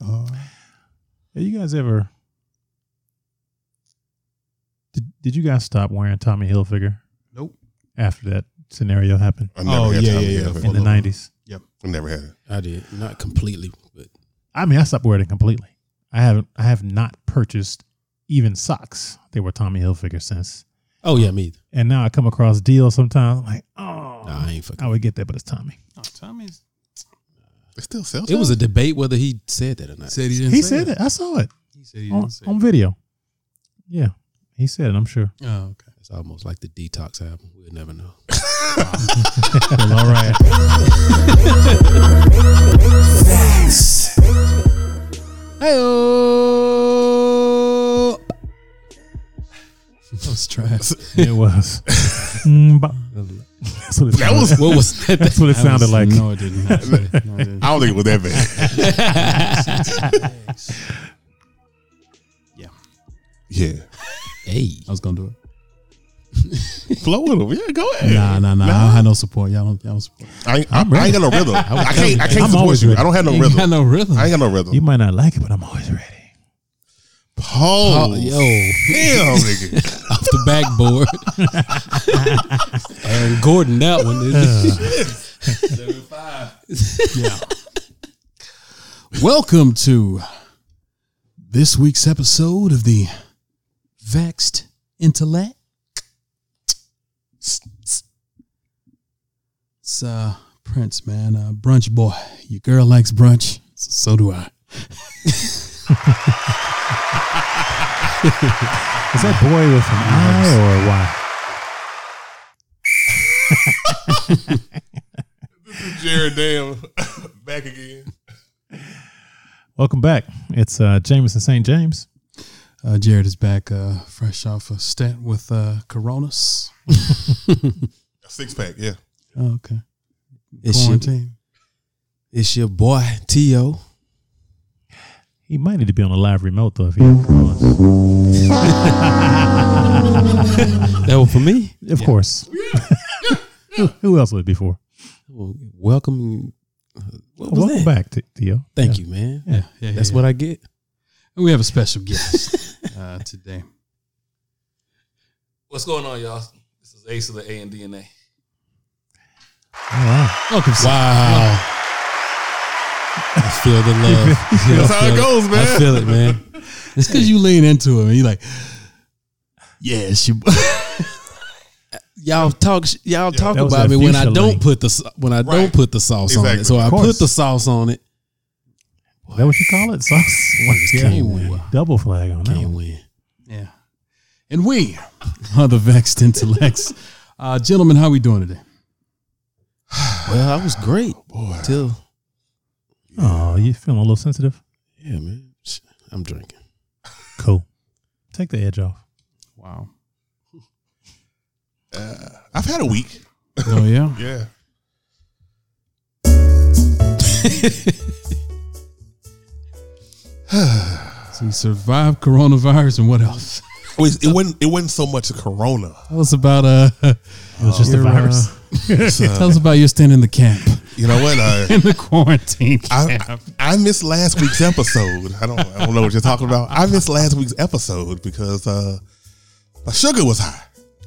are. Have you guys ever? Did Did you guys stop wearing Tommy Hilfiger Nope. after that scenario happened I never Oh, had yeah, Tommy yeah, yeah. In the nineties. Yep. I never had it. I did not completely, but I mean, I stopped wearing it completely. I haven't. I have not purchased even socks. They were Tommy Hilfiger since. oh yeah, me either. And now I come across deals sometimes. I'm like, oh, Nah, I ain't fucking. I would get that, but it's Tommy. Oh, Tommy's It still sells. It was a debate whether he said that or not. said he didn't. He say said it. I saw it He said he on, didn't say on it. video. Yeah, he said it. I'm sure. Oh, okay. It's almost like the detox album. We'll never know. Well, all right. Hey, That was trash. It was. Mm, Ba- That's what it That sounded- was- what was that? That's what it That sounded was- like. No, it didn't. No, it didn't. I don't think it was that bad. Yeah. yeah. hey, I was gonna do it. Flow with him. Yeah, go ahead. Nah, nah, nah. I don't have no support. Y'all don't. Y'all don't support. I ain't, I, I ain't got no rhythm. I can't. I can't I'm support you. ready. I don't have no You rhythm. got no rhythm. I ain't got no rhythm. You might not like it, but I'm always ready. Pose. oh, yo, Damn, nigga. off the backboard. Aaron Gordon, that one. Yeah. Welcome to this week's episode of the Vexed Intellect. It's uh Prince, man, uh, brunch boy. Your girl likes brunch, so do I. Is that boy with an I or a Y? This is Jared, damn. Back again. Welcome back. It's uh, Jameson St. James. Uh, Jared is back, uh, fresh off a stint with uh, Coronas. A six pack. Yeah. Oh, okay. It's your, Quarantine. it's your boy T.O. He might need to be on a live remote though if he has That was for me. Of course. who, who else would it be for? Well, welcome. uh, What was Welcome that? back, T- Theo. Thank Yeah. you, man. Yeah, yeah, That's yeah. what I get. And we have a special guest uh, today. What's going on, y'all? This is Ace of the A and DNA. Oh, wow. Welcome, sir. Wow. I feel the love. That's how it goes, man. I feel it, man. It's because you lean into it and you're like, yeah, it's your boy. Y'all talk. Y'all talk about me when I don't link. put the when I Right. don't put the sauce on it. So I course. put the sauce on it. Is that what you call it? Sauce? Yeah. Can't win. Double flag on that. Can't one. win. Yeah. And we are the Vexed Intellects. Uh, gentlemen, how we doing today? Well, I was great Boy. till Oh, you feeling a little sensitive? yeah, man. I'm drinking. Cool. Take the edge off. Wow. Uh, I've had a week. Oh, yeah? Yeah. So you survived coronavirus and what else? It, was, it wasn't. It wasn't so much a corona. Tell us about uh, It was just a your, uh, virus. Uh, tell us about your stint in the camp, you know what? I, in the quarantine I, camp. I missed last week's episode. I don't. I don't know what you're talking about. I missed last week's episode because uh, my sugar was high.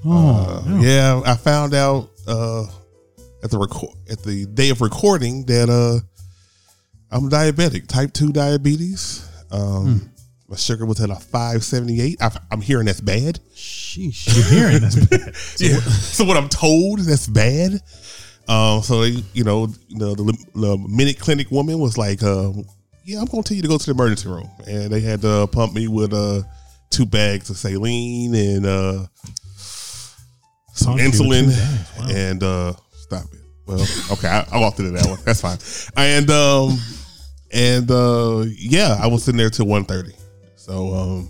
oh, Uh, yeah, I found out uh, at the record at the day of recording that uh, I'm diabetic, type two diabetes. Um, My sugar was at a 578. I, I'm hearing that's bad. sheesh. You're hearing this. Yeah. so what I'm told that's bad. Um, so they, you know, the, the, the minute clinic woman was like, uh, "Yeah, I'm going to tell you to go to the emergency room," and they had to pump me with uh, two bags of saline and uh, some Pumped you with two insulin wow. and uh, stop it. Well, okay, I, I walked into that one. That's fine. And um, and uh, yeah, I was sitting there till 1.30. So um,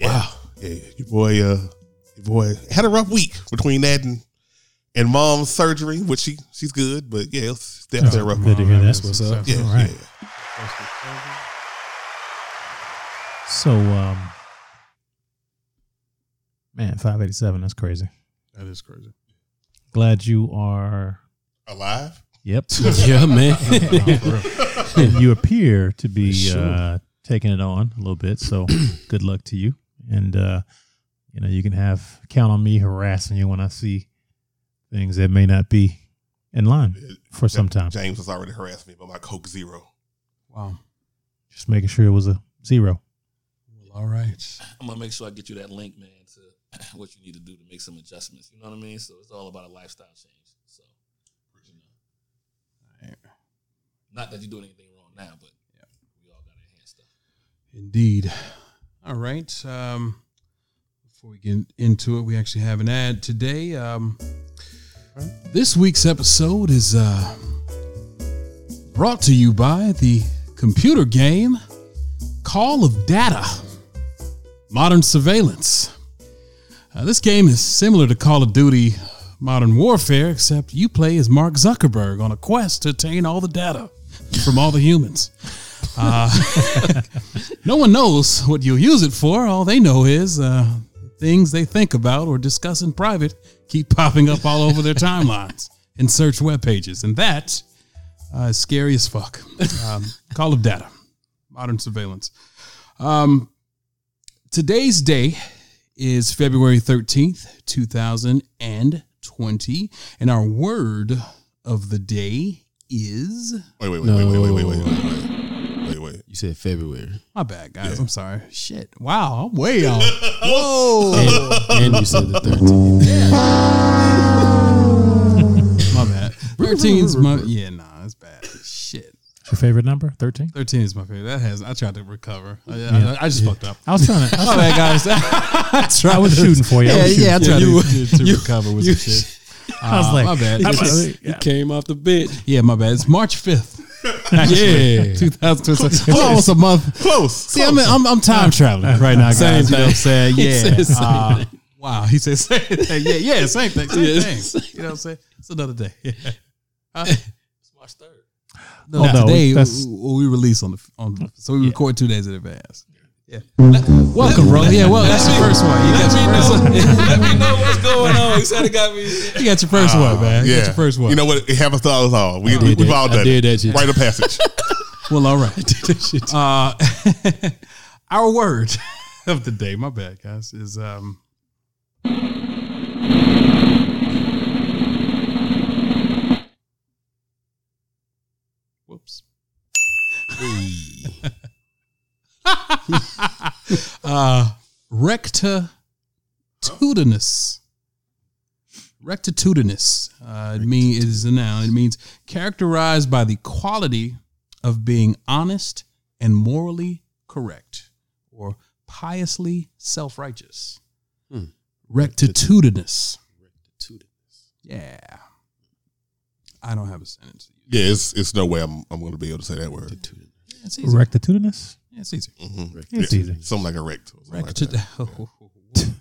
wow, yeah, your boy, uh, your boy had a rough week between that and and mom's surgery, which she she's good, but yeah, it's definitely a rough Good to hear that. That's what's up. Yeah, All right. yeah. So, um, man, 587, that's crazy. That is crazy. Glad you are. alive. Yep. Yeah, man. you appear to be sure. uh, taking it on a little bit. So good luck to you, and uh, you know you can have count on me harassing you when I see things that may not be in line for some time. James has already harassed me about my Coke Zero. Wow. Just making sure it was a zero. Well, all right. I'm gonna make sure I get you that link, man, to what you need to do to make some adjustments. You know what I mean? So it's all about a lifestyle change. So, you know, not that you're doing anything wrong now, but yeah. we all gotta enhance stuff. Indeed. All right. Um, before we get into it, we actually have an ad today. Um, this week's episode is uh, brought to you by the computer game Call of Data Modern Surveillance. Uh, this game is similar to Call of Duty Modern Warfare, except you play as Mark Zuckerberg on a quest to obtain all the data from all the humans. No one knows what you'll use it for. All they know is uh, things they think about or discuss in private keep popping up all over their timelines and search web pages. And that uh, is scary as fuck. Um, call of data, modern surveillance. Um, today's day is February 13th, 2020. And our word of the day is. Wait, wait, wait, no. wait, wait, wait, wait, wait. wait. You said February. my bad, guys. I'm sorry. Shit. Wow, I'm way off. Whoa. And, and you said the 13th. My bad. 13's my yeah, nah, it's bad. Shit. Your favorite number? Thirteen. 13 is my favorite. That has I tried to recover. I, I, I just fucked up. I was trying to. I was, My bad, guys. I tried I was to- shooting for you. I Yeah, was shooting yeah, I tried you. to, to, to You- recover with you- some shit. I was Uh, like, my bad. I It's just- You came off the bench. yeah, my bad. It's March 5th. Yeah. 2026. It's almost a month. Close. See, I'm, I'm I'm time traveling right now, guys. Same you know what I'm saying? He Yeah. same Uh, thing. wow. He said same thing. Yeah, yeah, same thing. Same Yeah. thing. You know what I'm saying? It's another day. Yeah. It's March third. No, Oh, no, today that's- w- we release on the on so we record two days in advance. Yeah. Welcome, bro. Yeah, well, that's your first one. You got your first one. Let me know what's going on. He said it got me. You got your first one, man. You Yeah. got your first one. You know what? It happens to us all. We, I we, did we've that. all I done did it. that shit. Write a passage. well, all right. Uh, our word of the day, my bad, guys, is um. Whoops. uh, rectitudinous. Rectitudinous. Uh, it mean it is a noun. It means characterized by the quality of being honest and morally correct, or piously self-righteous. Hmm. Rectitudinous. Yeah. I don't have a sentence. Yeah, it's it's no way I'm I'm going to be able to say that word. It's easy. rectitudinous. Yeah, it's easy. Mm-hmm. It's easy. Something like a rect. or something like Recti- that.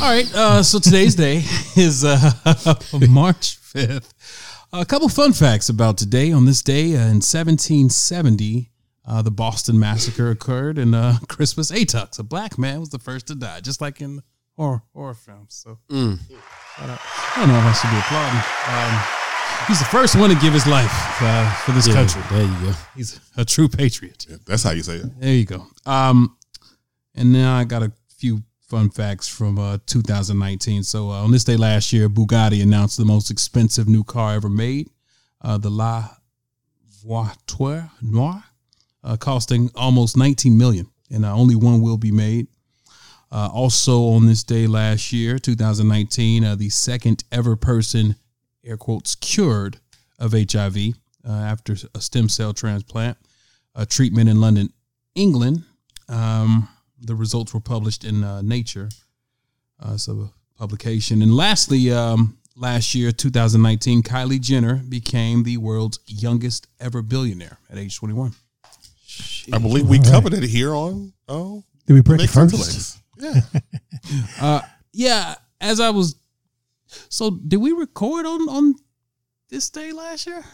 All right. Uh, so today's day is uh, March 5th. A couple fun facts about today. On this day uh, in 1770, uh, the Boston Massacre occurred, and uh, Crispus Attucks, a black man, was the first to die, just like in horror horror films. So Mm. I don't know if I should be applauding. Um, he's the first one to give his life uh, for this Yeah, country. There you go. He's a true patriot. Yeah, that's how you say it. There you go. Um, and now I got a few fun facts from uh, 2019. So uh, on this day last year, Bugatti announced the most expensive new car ever made, uh, the La Voiture Noire, uh, costing almost 19 million, and uh, only one will be made. Uh, also on this day last year, 2019, uh, the second ever person, air quotes, cured of HIV uh, after a stem cell transplant, a treatment in London, England. Um, the results were published in uh, Nature, uh, so a publication. And lastly, um, last year, 2019, Kylie Jenner became the world's youngest ever billionaire at age 21. I believe we All right. covered it here on oh Did we break first? Yeah. Uh, yeah, as I was, so did we record on on this day last year?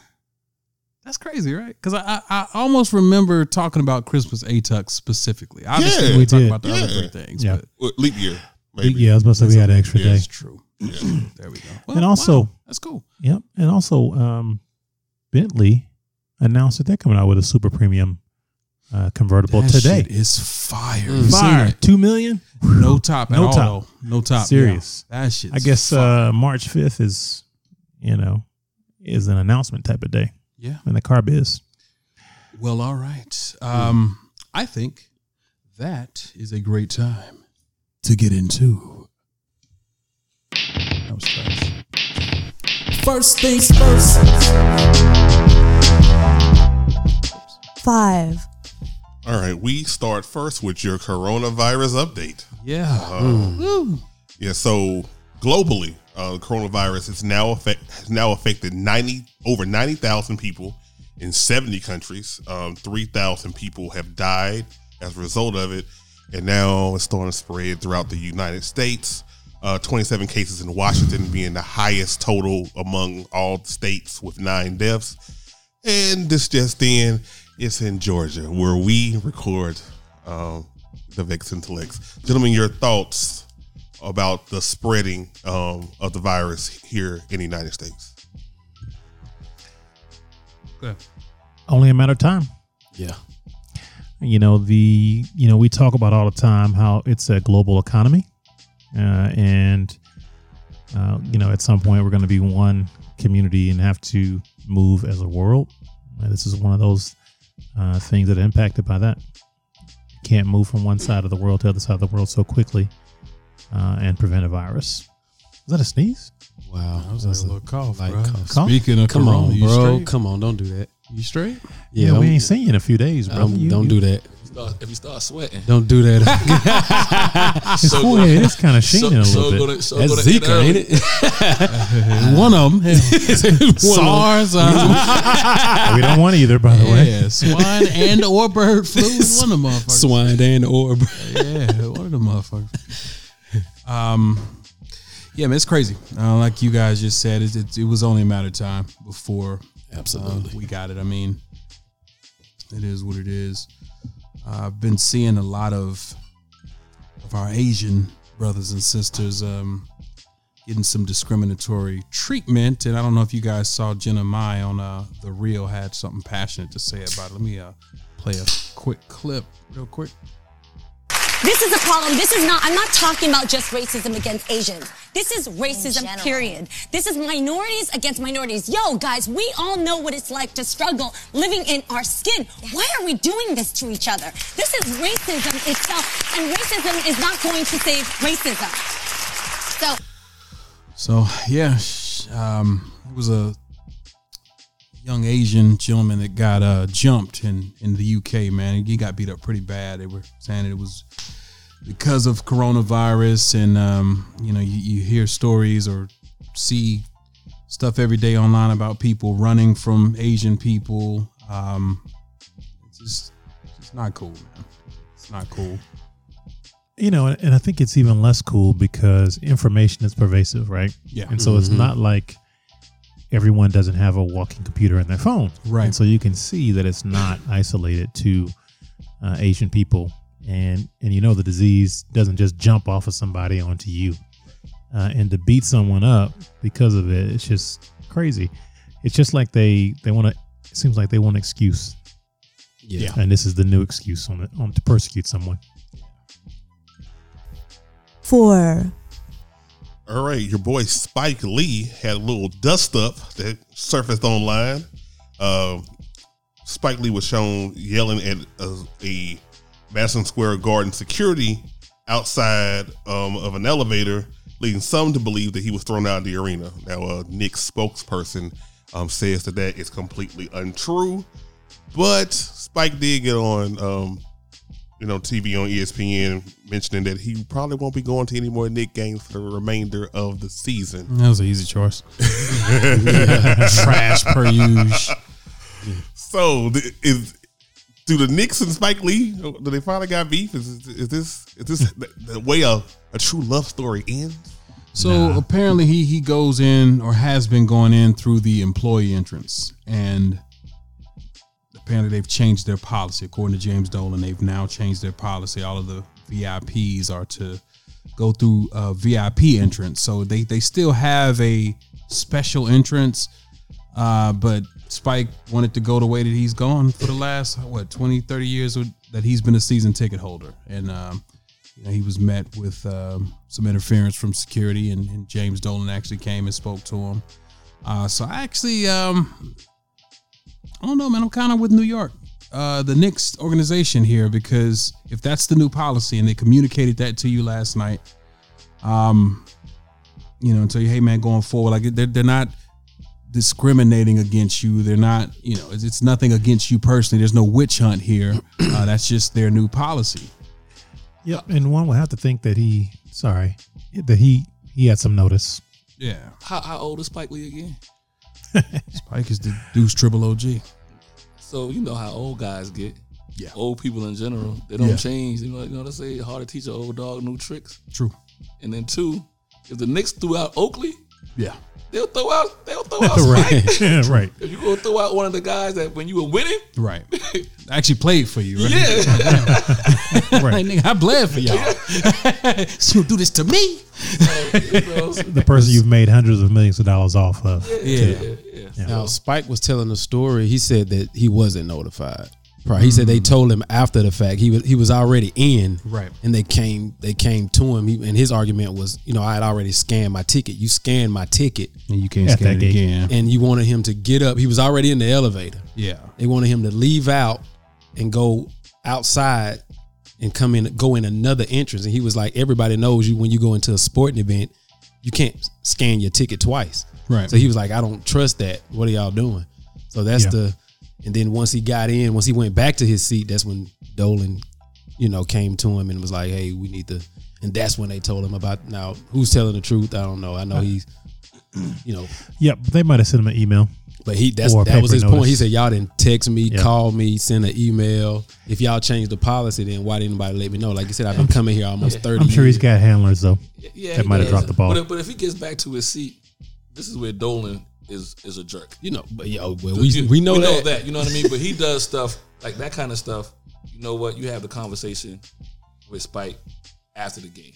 That's crazy, right? Because I, I I almost remember talking about Crispus Attucks specifically. Obviously, Yeah, we we talked did. about the other Yeah. three things. Yeah. But Well, leap year. Maybe. Yeah, I was supposed to say we had an extra Yeah. day. It's true. there we go. Well, And also- wow, that's cool. Yep. And also, um, Bentley announced that they're coming out with a super premium uh, convertible That today. shit is fire. Mm. Fire. it? Two million? No top at No all. top. though. No top. Serious. Yeah. That shit. I guess uh, March 5th is, you know, is an announcement type of day yeah. in the car biz. Well, all right. Um, I think that is a great time to get into. That was trash. First things first. Five, All right, we start first with your coronavirus update. Yeah. Uh. Yeah, so globally, uh, coronavirus is now affect has now affected ninety over ninety thousand people in seventy countries. Um, Three thousand people have died as a result of it, and now it's starting to spread throughout the United States. Uh, Twenty-seven cases in Washington, being the highest total among all states with nine deaths. And this just in, it's in Georgia where we record um, the Vex Intellects. Gentlemen, your thoughts about the spreading um, of the virus here in the United States? Good. Only a matter of time. Yeah. You know, the, you know, we talk about all the time how it's a global economy. Uh, and, uh, you know, at some point we're going to be one community and have to move as a world. And this is one of those uh, things that are impacted by that. Can't move from one side of the world to the other side of the world so quickly uh, and prevent a virus. Is that a sneeze? Wow. That was like a little cough, Light bro. cough. Cough? Speaking of Come corona, on, you bro. straight? Come on, don't do that. You straight? Yeah, Yeah, we ain't seen you in a few days, bro. um, don't do that. Start- if you start sweating, Don't do that. His So forehead is kind of sheening a little so bit. gonna, so That's gonna Zika, ain't it? One of them. SARS. Uh, we don't want either, by the way. yeah, swine and or bird flu. One of them motherfuckers. Swine and or bird. yeah, one of the motherfuckers. Um, yeah, man, it's crazy. Uh, like you guys just said, it, it, it was only a matter of time before uh, Absolutely. we got it. I mean, it is what it is. I've been seeing a lot of of our Asian brothers and sisters um, getting some discriminatory treatment, and I don't know if you guys saw Jeannie Mai on uh, the Real had something passionate to say about it. Let me uh, play a quick clip, real quick. This is a problem. This is not, I'm not talking about just racism against Asians. This is racism, period. This is minorities against minorities. Yo, guys, we all know what it's like to struggle living in our skin. Why are we doing this to each other? This is racism itself, and racism is not going to save racism. So, So yeah, um, it was a young Asian gentleman that got uh, jumped in in the UK. Man, he got beat up pretty bad. They were saying it was because of coronavirus, and um, you know, you, you hear stories or see stuff every day online about people running from Asian people. Um, it's just, it's just not cool, man. It's not cool. You know, and I think it's even less cool because information is pervasive, right? Yeah. And so it's not like everyone doesn't have a walking computer in their phone. Right. And so you can see that it's not isolated to uh, Asian people. And, and you know, the disease doesn't just jump off of somebody onto you. Uh, and to beat someone up because of it, it's just crazy. It's just like they, they want to, it seems like they want an excuse. Yeah. And this is the new excuse on it, on to persecute someone. four, All right, your boy Spike Lee had a little dust up that surfaced online. Uh, Spike Lee was shown yelling at a, a Madison Square Garden security outside um, of an elevator, leading some to believe that he was thrown out of the arena. Now, a Knicks spokesperson um, says that that is completely untrue, but Spike did get on, um, you know, TV on ESPN mentioning that he probably won't be going to any more Knicks games for the remainder of the season. That was an easy choice. Trash per usual. So, th- is do the Knicks and Spike Lee do they finally got beef? Is, is this is this the, the way a, a true love story ends? So apparently he he goes in or has been going in through the employee entrance, and apparently they've changed their policy. According to James Dolan, they've now changed their policy. All of the VIPs are to go through a VIP entrance. So they they still have a special entrance, uh, but Spike wanted to go the way that he's gone for the last what 20, 30 years that he's been a season ticket holder, and um, you know he was met with um, some interference from security, and, and James Dolan actually came and spoke to him. Uh, so I actually, um, I don't know, man. I'm kind of with New York, uh, the Knicks organization here, because if that's the new policy and they communicated that to you last night, um, you know, and tell you, hey, man, going forward, like they're, they're not discriminating against you. They're not, you know, it's, it's nothing against you personally. There's no witch hunt here. Uh, that's just their new policy. Yep. And one would have to think that he, sorry, that he he had some notice. Yeah. How, how old is Spike Lee again? Spike is the Deuce Triple OG. So you know how old guys get. Yeah. Old people in general, they don't Yeah. change. You know, you know they say hard to teach an old dog new tricks. True. And then two, if the Knicks threw out Oakley, Yeah. They'll throw out they'll throw out Spike. right. right. If you go throw out one of the guys that when you were winning, Right. Actually played for you, right? yeah, Like, nigga, I bled for y'all. so do this to me. you know, The person you've made hundreds of millions of dollars off of. Yeah. yeah. Now Spike was telling the story. He said that he wasn't notified. Right. He said they told him after the fact. He was he was already in. Right. And they came they came to him. He, and his argument was, you know, I had already scanned my ticket. You scanned my ticket, And you can't scan that it gate. again. and you wanted him to get up. He was already in the elevator. Yeah. They wanted him to leave out and go outside and come in, go in another entrance. And he was like, everybody knows you when you go into a sporting event, you can't scan your ticket twice. Right. So he was like, I don't trust that. What are y'all doing? So that's Yeah. the, and then once he got in, once he went back to his seat, that's when Dolan, you know, came to him and was like, hey, we need to, and that's when they told him about, now, who's telling the truth? I don't know. I know he's, you know, Yep. They might have sent him an email. but he that's Or a that was paper his point. He said y'all didn't text me, Yeah. call me, send an email. If y'all changed the policy, then why didn't anybody let me know? Like you said, I've been coming here almost thirty. I'm sure he's got handlers though. yeah, That might have dropped the ball. But if, but if he gets back to his seat, this is where Dolan is is a jerk. you know, but yo, well, we You- we know that. You know what I mean? But he does stuff like that kind of stuff. You know what? You have the conversation with Spike after the game.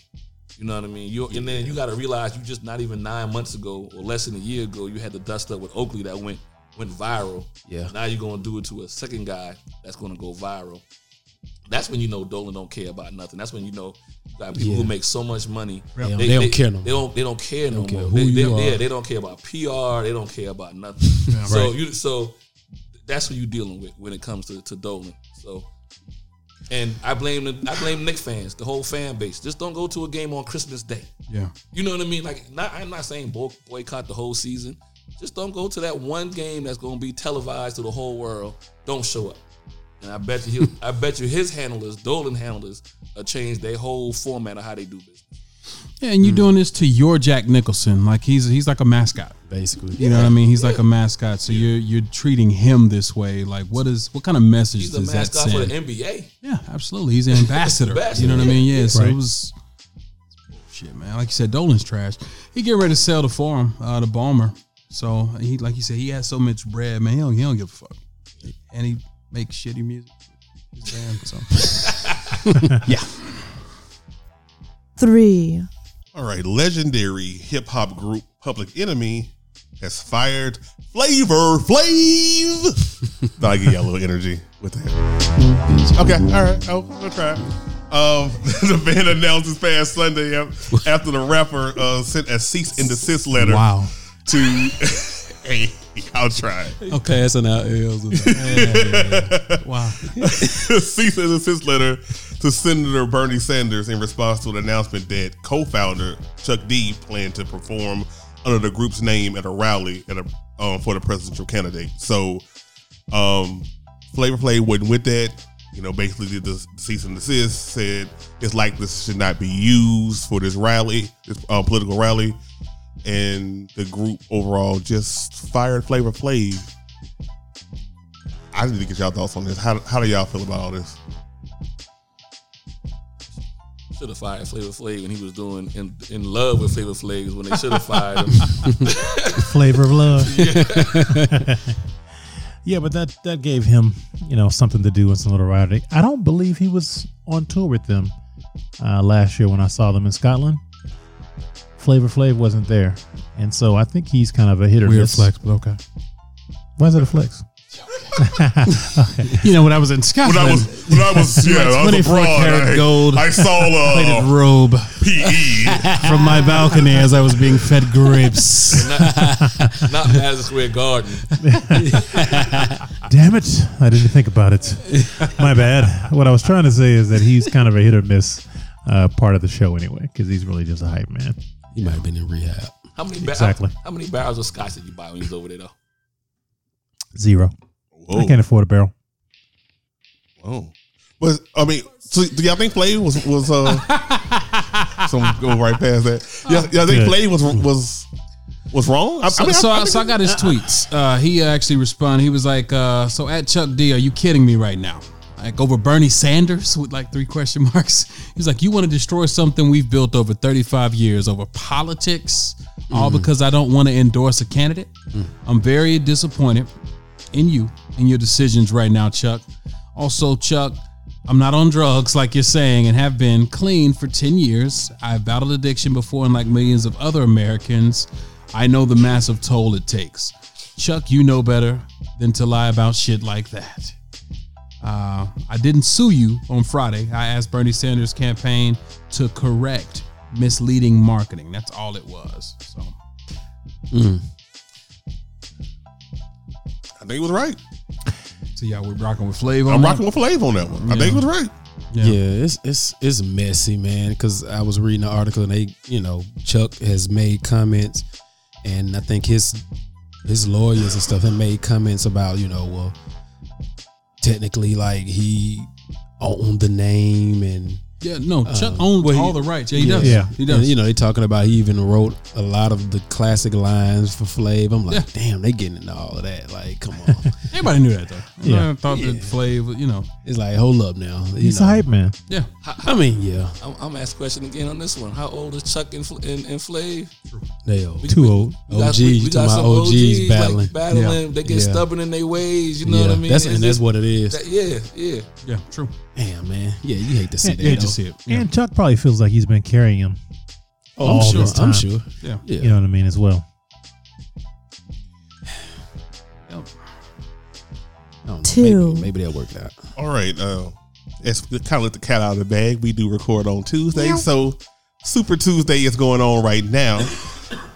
You know what I mean? You and then you got to realize you just not even nine months ago or less than a year ago you had the dust up with Oakley that went went viral. Yeah. Now you're gonna do it to a second guy that's gonna go viral. That's when you know Dolan don't care about nothing. That's when you know got people who make so much money. They don't- they don't care no more. They don't. They don't care no care more. who They, you they- are. Yeah, they don't care about PR. They don't care about nothing. so you so that's what you're dealing with when it comes to, to Dolan. So and I blame the I blame Knicks fans, the whole fan base. Just don't go to a game on Christmas Day. Yeah. You know what I mean? Like not I'm not saying boy, boycott the whole season. Just don't go to that one game that's gonna be televised to the whole world. Don't show up. And I bet you he'll, I bet you his handlers, Dolan handlers, uh, change their whole format of how they do business. Yeah, and you're doing this to your Jack Nicholson. Like he's he's like a mascot. Basically, You know what I mean? He's like a mascot. So you're you're treating him this way. Like what is what kind of message He's does that mascot for send? the NBA. Yeah, absolutely. He's an ambassador. Ambassador, you know what I mean? Yeah. So Right. it was shit, man. Like you said, Dolan's trash. He getting ready to sell the farm, uh, the Balmer. So he, like you said, he has so much bread, man. He don't, he don't give a fuck, and he makes shitty music. with His band, so yeah. three, All right, legendary hip hop group Public Enemy has fired Flavor Flav. Thought I'd give y'all a little energy with that. Okay, all right, I'll, I'll try. Um, the band announced this past Sunday after the rapper uh, sent a cease and desist letter Wow. to. hey, I'll try. I'm passing out L's. Wow. cease and desist letter to Senator Bernie Sanders in response to an announcement that co-founder Chuck D planned to perform under the group's name at a rally at a um, for the presidential candidate. So, um, Flavor Flav wasn't with that. You know, basically did the cease and desist. Said it's like this should not be used for this rally, this uh, political rally, and the group overall just fired Flavor Flav. I need to get y'all thoughts on this. How, how do y'all feel about all this? Should have fired Flavor Flav when he was doing in, in love with Flavor Flav is when they should have fired him. Flavor of love. yeah, but that that gave him, you know, something to do and some notoriety. I don't believe he was on tour with them uh, last year when I saw them in Scotland. Flavor Flav wasn't there, and so I think he's kind of a hit or Weird miss. flex, but okay. Why is it a flex? You know, when I was in When Scotland, I was when I was yeah, I was 24 abroad. karat I, gold. I saw plated uh, robe PE. from my balcony as I was being fed grapes. Not Madison Square Garden. Damn it! I didn't think about it. My bad. What I was trying to say is that he's kind of a hit or miss uh, part of the show anyway, because he's really just a hype man. He might have been in rehab. How many ba- Exactly. How, how many barrels of scotch did you buy when you was over there though? Zero. I can't afford a barrel. Oh, but I mean, so do y'all think Flav was was uh? so I'm right past that. Yeah, y'all think Good. Flav was was was wrong? I, So, I mean, so, I, I, I so I got his tweets. Uh, he actually responded. He was like, uh, "So at Chuck D, are you kidding me right now? Like over Bernie Sanders with like three question marks." He's like, "You want to destroy something we've built over 35 years over politics, all mm. because I don't want to endorse a candidate? Mm. I'm very disappointed in you and your decisions right now, Chuck. Also, Chuck." I'm not on drugs like you're saying and have been clean for 10 years. I've battled addiction before, and like millions of other Americans, I know the massive toll it takes. Chuck, you know better than to lie about shit like that. Uh, I didn't sue you on Friday. I asked Bernie Sanders' campaign to correct misleading marketing. That's all it was. So, I think he was right. so yeah, we're rocking with Flav on I'm that. rocking with Flav on that one. I think he was right. Yeah. Yeah, it's it's it's messy, man. Because I was reading the article and they, you know, Chuck has made comments, and I think his his lawyers and stuff have made comments about, you know, well, technically, like he owned the name and Yeah, no, Chuck Uh, owns well, he- all the rights. Yeah, he yeah. does. Yeah. he does. And, you know, they talking about he even wrote a lot of the classic lines for Flav. I'm like, Yeah. damn, they getting into all of that. Like, come on. Everybody knew that though. Yeah. I thought that Flav, you know, it's like, hold up now. You He's know. a hype man. yeah. I mean, yeah, I'm, I'm asking a question again on this one. How old is Chuck and, Fl- and, and Flav? they old. Too old. We got- OGs, we- we you got talking some about OGs battling. Like battling. Yeah. They get Yeah. stubborn in their ways. You know yeah, what I mean? that's It's and that's just- what it is. that- yeah, yeah. Yeah, true. Damn, man. Yeah, you hate to see Yeah, that. yeah, though. Just see it. Yeah. And Chuck probably feels like he's been carrying him. Oh, all I'm sure. this I'm time. sure. Yeah. Yeah. You know what I mean as well. Know. Two. Maybe, maybe they'll work it out. All right. Uh, as we kind of let the cat out of the bag, we do record on Tuesday. So Super Tuesday is going on right now.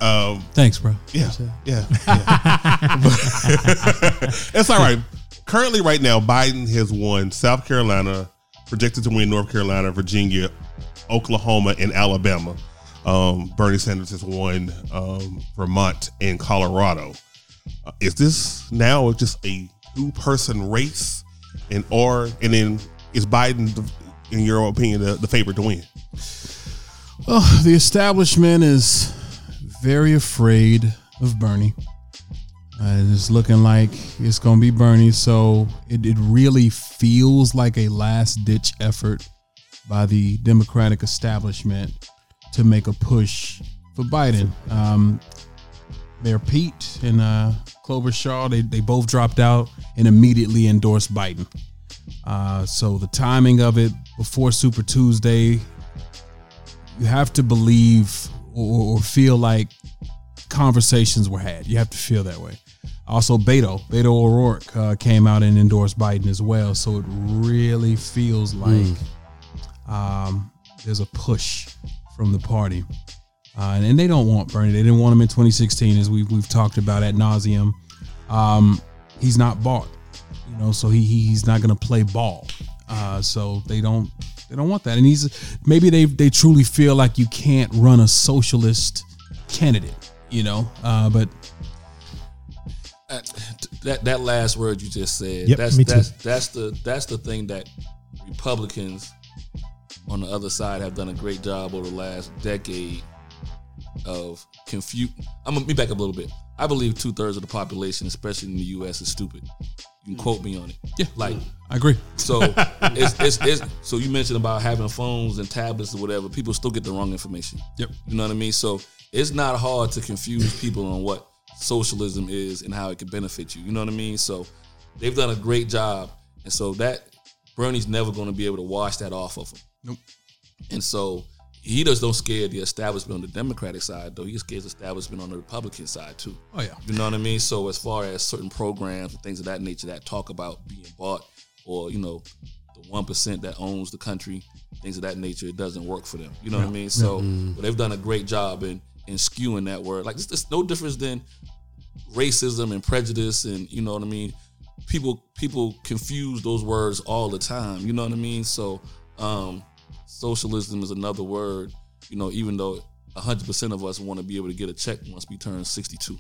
Um, Thanks, bro. yeah, yeah, yeah. It's all right. Currently, right now, Biden has won South Carolina, projected to win North Carolina, Virginia, Oklahoma, and Alabama. Um, Bernie Sanders has won um, Vermont and Colorado. Uh, is this now just a two-person race, and or and then is Biden, in your opinion, the, the favorite to win? Oh, the establishment is very afraid of Bernie. Uh, it's looking like it's going to be Bernie, so it, it really feels like a last ditch effort by the Democratic establishment to make a push for Biden. Um, Mayor Pete and uh, Klobuchar, they, they both dropped out and immediately endorsed Biden. Uh, so the timing of it before Super Tuesday, you have to believe or, or feel like conversations were had. You have to feel that way. Also, Beto, Beto O'Rourke uh, came out and endorsed Biden as well. So it really feels like um, there's a push from the party. Uh, and, and they don't want Bernie. They didn't want him in 2016, as we've, we've talked about at nauseum. Um, he's not bought, you know, so he, he- he's not going to play ball. Uh, so they don't they don't want that. And he's maybe they they truly feel like you can't run a socialist candidate, you know. Uh, but Uh, that that last word you just said yep, that's that's that's the that's the thing that republicans on the other side have done a great job over the last decade of confuse i'm gonna be back up a little bit i believe two-thirds of the population especially in the us is stupid you can quote me on it yeah, like I agree. so it's, it's, it's so you mentioned about having phones and tablets or whatever people still get the wrong information Yep. you know what I mean? So it's not hard to confuse people on what socialism is and how it can benefit you. You know what I mean? So they've done a great job. And so that Bernie's never going to be able to wash that off of him. Nope. And so he just don't scare the establishment on the Democratic side, though he scares the establishment on the Republican side too. Oh yeah. You know what I mean? So as far as certain programs and things of that nature that talk about being bought or, you know, the one percent that owns the country, things of that nature, it doesn't work for them. You know what I mean? So but they've done a great job in in skewing that word. Like it's, it's no difference than racism and prejudice and you know what I mean. People people confuse those words all the time. You know what I mean? So um, socialism is another word. You know, even though hundred percent of us want to be able to get a check once we turn sixty two.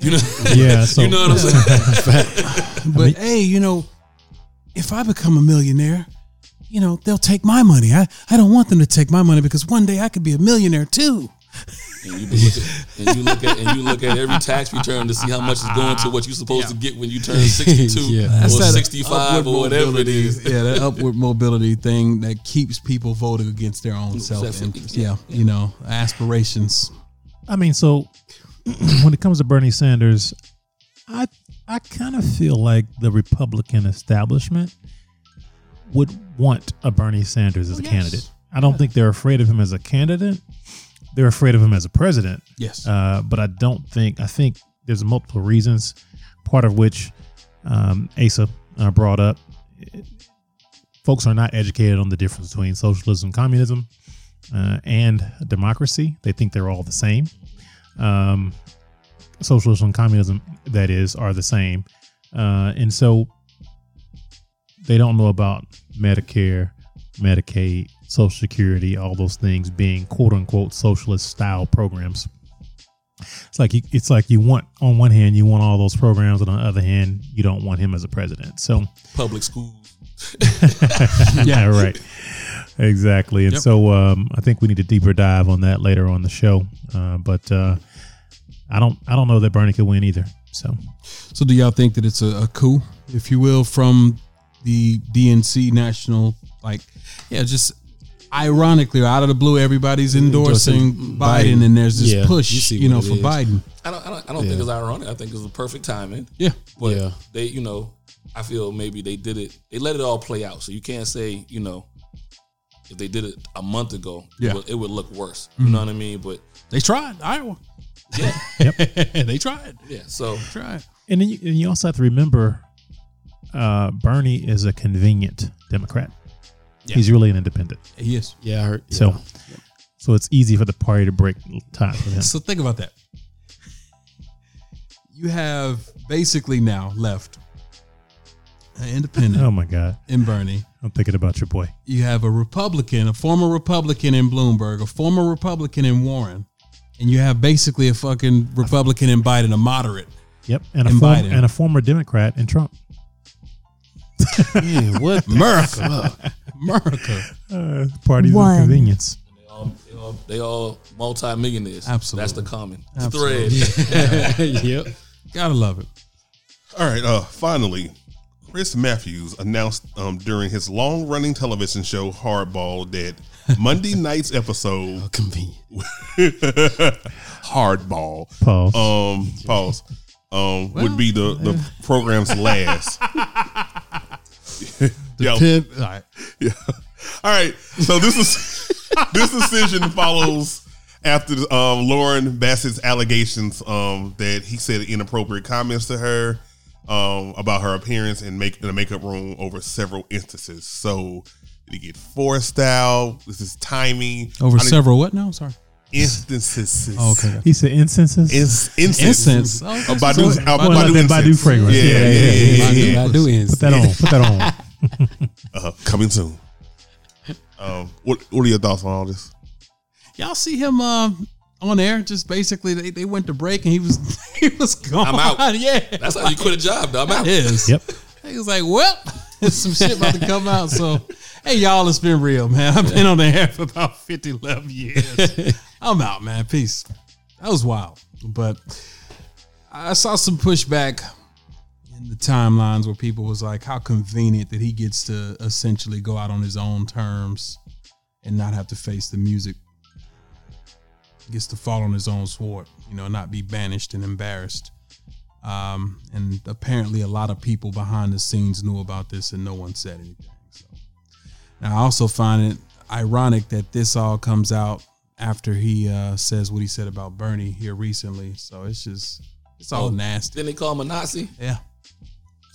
You know, Yeah, so you know what I'm saying? But hey, you know, if I become a millionaire, you know, they'll take my money. I, I don't want them to take my money because one day I could be a millionaire too. And you, look at, and you look at and you look at every tax return to see how much is going to what you're supposed to get when you turn 62 Yeah. or that 65 or whatever it mobility- is. Yeah, that upward mobility thing that keeps people voting against their own self interest. Yeah, you know, aspirations. I mean, so when it comes to Bernie Sanders, I I kind of feel like the Republican establishment would want a Bernie Sanders as a oh, candidate. I don't think they're afraid of him as a candidate. They're afraid of him as a president. Yes. Uh, but I don't think I think there's multiple reasons. Part of which um, Asa uh, brought up. Folks are not educated on the difference between socialism, communism, uh, and democracy. They think they're all the same. Um, socialism and communism, that is, are the same, uh, and so they don't know about Medicare, Medicaid, Social Security, all those things being quote unquote socialist style programs. It's like you, it's like you want on one hand you want all those programs, and on the other hand you don't want him as a president. So Public schools. yeah, right, exactly. And Yep. so um, I think we need a deeper dive on that later on the show. Uh, but uh, I don't I don't know that Bernie could win either. So So, do y'all think that it's a, a coup, if you will, from the DNC national? Like, yeah, just ironically, out of the blue, everybody's endorsing Endorsing Biden, Biden. and there's this Yeah, you push, see you know, for is. Biden. I don't I don't, I don't think it's ironic. I think it's the perfect timing. Yeah, But Yeah. they, you know, I feel maybe they did it. They let it all play out. So you can't say, you know, if they did it a month ago, Yeah. it, would, it would look worse. You know what I mean? But they tried Iowa. yeah, And they tried. yeah. So Tried. and then you, and you also have to remember, uh, Bernie is a convenient Democrat. He's really an independent. He is. Yeah, I heard. yeah. So so it's easy for the party to break ties with him. So think about that. You have basically now left an independent Oh my God, in Bernie. I'm thinking about your boy. You have a Republican, a former Republican in Bloomberg, a former Republican in Warren, and you have basically a fucking Republican in Biden, a moderate. Yep, and a And form, Biden. and a former Democrat in Trump. Man, what? America. America. Uh, parties One. of convenience. they all, they all, they all multi-millionaires. Absolutely. That's the common Absolutely. thread. yep. Gotta love it. All right. Uh, finally, Chris Matthews announced um, during his long-running television show Hardball that Monday night's episode Convenient. Hardball Pause. um pause um would be the the program's last. Yo, Pin- all right. yeah. All right. So this is this decision follows after um, Lauren Bassett's allegations um, that he said inappropriate comments to her um, about her appearance in make in a makeup room over several instances. So did he get forced out? This is timing Over I several what now? Sorry. instances. Oh, okay. he said instances. Ins- incense. Incense. Oh, okay. Badu, So- uh, Well, Badu Badu fragrance. Yeah, Yeah, yeah, yeah, yeah, yeah, I, yeah. I do. Put that on. Put that on. Uh, coming soon. Um, what What are your thoughts on all this? Y'all see him um, on air? Just basically, they, they went to break and he was he was gone. I'm out. yeah, That's how you quit a job, though. I'm out. it is. Yep. He was like, well, some shit about to come out. So, hey, y'all, it's been real, man. I've been on the air for about 50, 11 years. I'm out, man. Peace. That was wild. But I saw some pushback in the timelines where people was like, how convenient that he gets to essentially go out on his own terms and not have to face the music. Gets to fall on his own sword, you know, not be banished and embarrassed. Um, and apparently, a lot of people behind the scenes knew about this, and no one said anything. So now, I also find it ironic that this all comes out after he uh, says what he said about Bernie here recently. So it's just it's all Oh, nasty. Then they call him a Nazi. Yeah,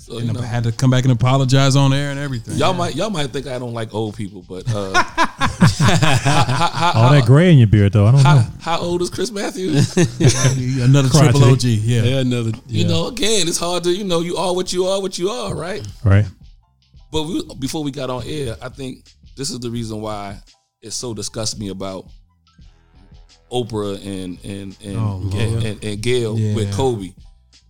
So and you know, I had to come back and apologize on air and everything. y'all might y'all might think I don't like old people, but uh, how, how, All that gray in your beard, though. I don't how, know. how old is Chris Matthews? another triple OG. Yeah. Yeah, another. You know, again, it's hard to you know you are what you are, what you are, right? Right. But we, before we got on air, I think this is the reason why it so disgusts me about Oprah and and and Oh, and, and, and Gayle Yeah. with Kobe.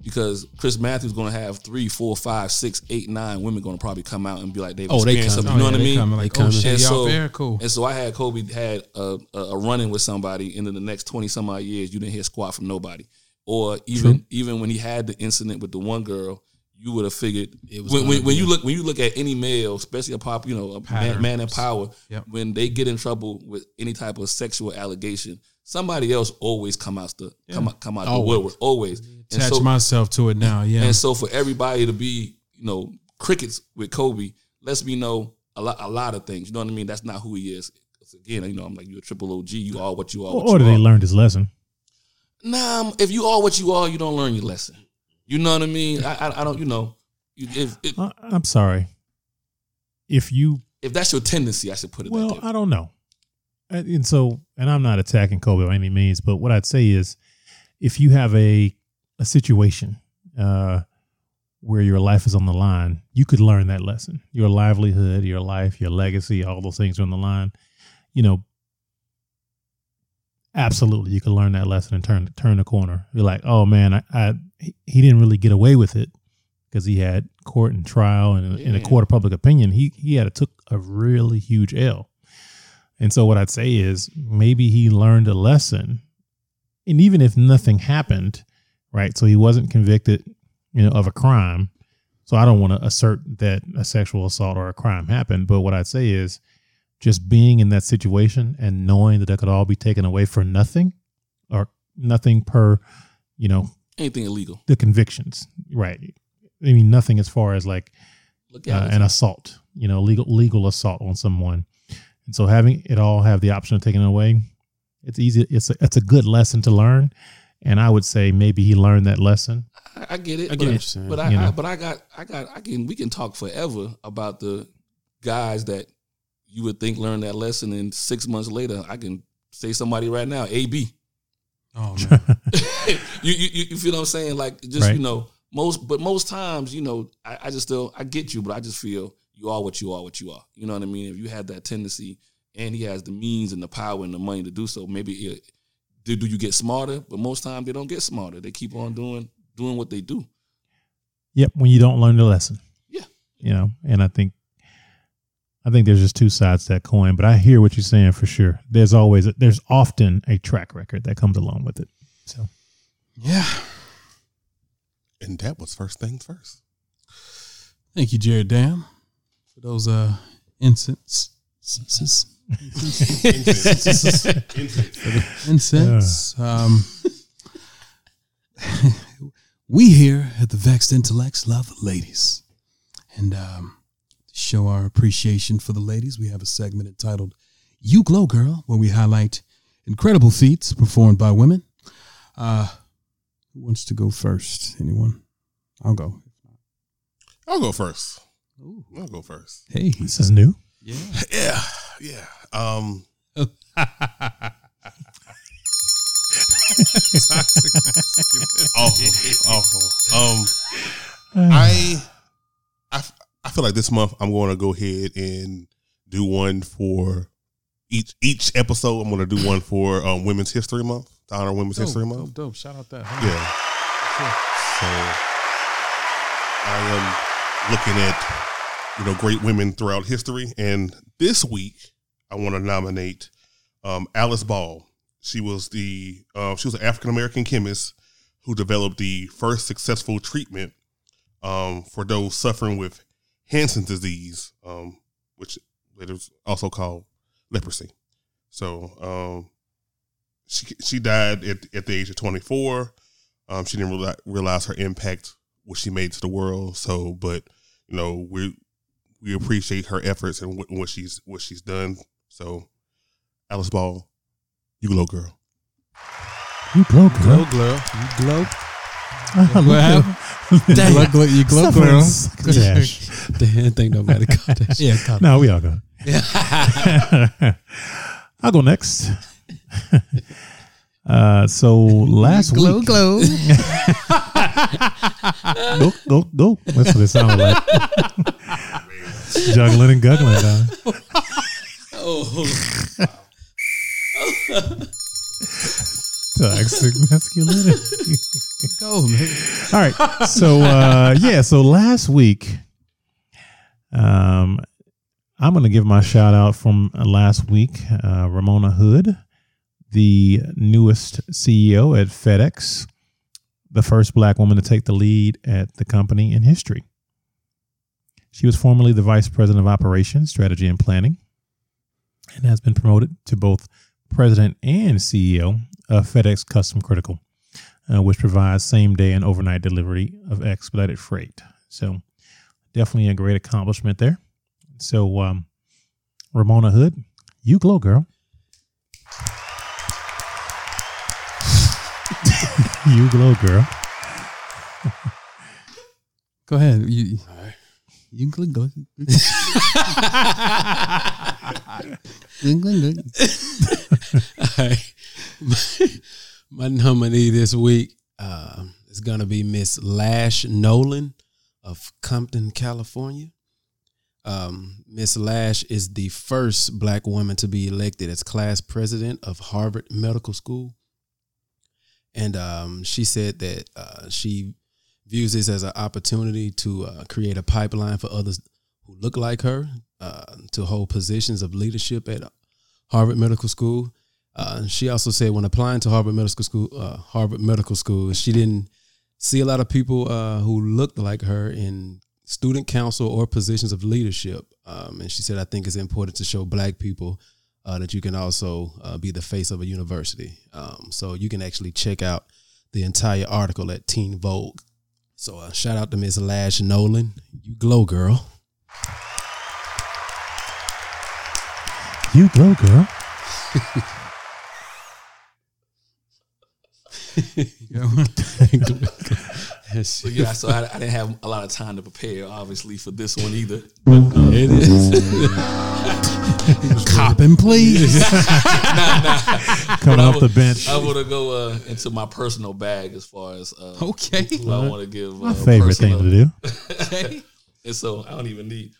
Because Chris Matthews going to have three, four, five, six, eight, nine women going to probably come out and be like they've Oh, they experienced coming. something. You know Oh, what I yeah, they mean? coming like, oh shit, And y'all so, very cool. and so I had Kobe had a, a, a run in with somebody, and in the next twenty some odd years, you didn't hear squat from nobody. Or even even when he had the incident with the one girl, you would have figured It was when, when, when you look when you look at any male, especially a pop, you know, a man, man in power, Yep. when they get in trouble with any type of sexual allegation, somebody else always come out the come out come out the woodwork always. And Attach so, myself to it now. Yeah. and so for everybody to be, you know, crickets with Kobe, lets me know a lot, a lot of things. You know what I mean? That's not who he is. again, you know, I'm like you're a triple OG. You are what you are. Or, What or you did they are. learn his lesson? Nah, um, if you are what you are, you don't learn your lesson. You know what I mean? I, I, I don't. You know, if if, I, I'm sorry. If you if that's your tendency, I should put it Well, that way. I don't know. And and so, and I'm not attacking Kobe by any means, but what I'd say is if you have a a situation uh, where your life is on the line, you could learn that lesson. Your livelihood, your life, your legacy, all those things are on the line. You know, absolutely, you can learn that lesson and turn turn the corner. You're like, oh man, I, I he- didn't really get away with it because he had court and trial and in a court of public opinion, he he had took a really huge L. And so what I'd say is maybe he learned a lesson, and even if nothing happened, right? So he wasn't convicted, you know, of a crime. So I don't want to assert that a sexual assault or a crime happened, but what I'd say is just being in that situation and knowing that that could all be taken away for nothing or nothing per, you know, Anything illegal. the convictions, right? I mean, nothing as far as like Look uh, an assault, you know, legal legal assault on someone. And so having it all have the option of taking it away, it's easy. It's a, it's a good lesson to learn. And I would say maybe he learned that lesson. I, I get it. I get but, what you're saying. But I, You know. I but I got I got I can we can talk forever about the guys that you would think learned that lesson and six months later I can say somebody right now, A B. oh man. you, you you feel what I'm saying? Like just Right. you know, most but most times, you know, I, I just still I get you, but I just feel you are what you are, what you are. You know what I mean? If you have that tendency and he has the means and the power and the money to do so, maybe it, do, do you get smarter? But most times they don't get smarter. They keep on doing doing what they do. Yep. When you don't learn the lesson. Yeah. You know, and I think, I think there's just two sides to that coin, but I hear what you're saying for sure. There's always, there's often a track record that comes along with it. So yeah. And that was first things first. Thank you, Jared Dam, for those uh incense. Incense. Um, we here at the Vexed Intellects love the ladies. And um, to show our appreciation for the ladies, we have a segment entitled You Glow Girl, where we highlight incredible feats performed by women. Uh, who wants to go first? Anyone? I'll go. I'll go first. I'll go first. Hey. this is new. Yeah. Yeah, yeah. Um, awful, awful. Um, I, I, I feel like this month I'm going to go ahead and do one for each each episode. I'm going to do one for um, Women's History Month to honor Women's History Month. Dope, dope. Shout out that. Huh? Yeah. So I am looking at you know great women throughout history, and this week I want to nominate um, Alice Ball. She was the uh, she was an African American chemist who developed the first successful treatment um, for those suffering with Hansen's disease, um, which later also called leprosy. So um, she she died at, at the age of 24. Um, she didn't realize her impact, what she made to the world. So, but you know, we we appreciate her efforts and what, what she's what she's done So, Alice Ball, you glow girl. You glow, girl. Glow, girl. You glow. What happened? Damn. Glow, glow, you glow, Suffer girl. in Dash. Didn't think nobody caught that. Yeah, copy. No, we all go. I'll go next. uh, so last glow, week, glow. go, go, go. That's what it sounded like. Juggling and guggling. Dog. Toxic masculinity. Go, man. All right. So uh yeah, so last week um I'm going to give my shout out from last week, uh, Ramona Hood, the newest CEO at FedEx, the first black woman to take the lead at the company in history. She was formerly the vice president of operations, strategy, and planning, and has been promoted to both president and CEO of FedEx Custom Critical uh, which provides same day and overnight delivery of expedited freight. So, definitely a great accomplishment there. So, um, Ramona Hood, you glow, girl. you glow, girl. Go ahead. You, glow. Glow, glow, glow. All right. My nominee this week uh, is going to be Miss Lash Nolan of Compton, California. Um, Miss Lash is the first black woman to be elected as class president of Harvard Medical School. And um, she said that uh, she views this as an opportunity to uh, create a pipeline for others who look like her uh, to hold positions of leadership at Harvard Medical School. Uh, she also said when applying to Harvard Medical School, uh, Harvard Medical School, she didn't see a lot of people uh, who looked like her in student council or positions of leadership. Um, and she said, I think it's important to show black people uh, that you can also be the face of a university. Um, so you can actually check out the entire article at Teen Vogue. So uh, shout out to Miss Lash Nolan. You glow, girl. You glow, girl. Yes, So yeah, so I, I didn't have a lot of time to prepare, obviously, for this one either. it is. Copping, please. Coming off the bench. I want to go uh, into my personal bag as far as uh, okay. who I want to give. Uh, My favorite thing to do. Okay. And so I don't even need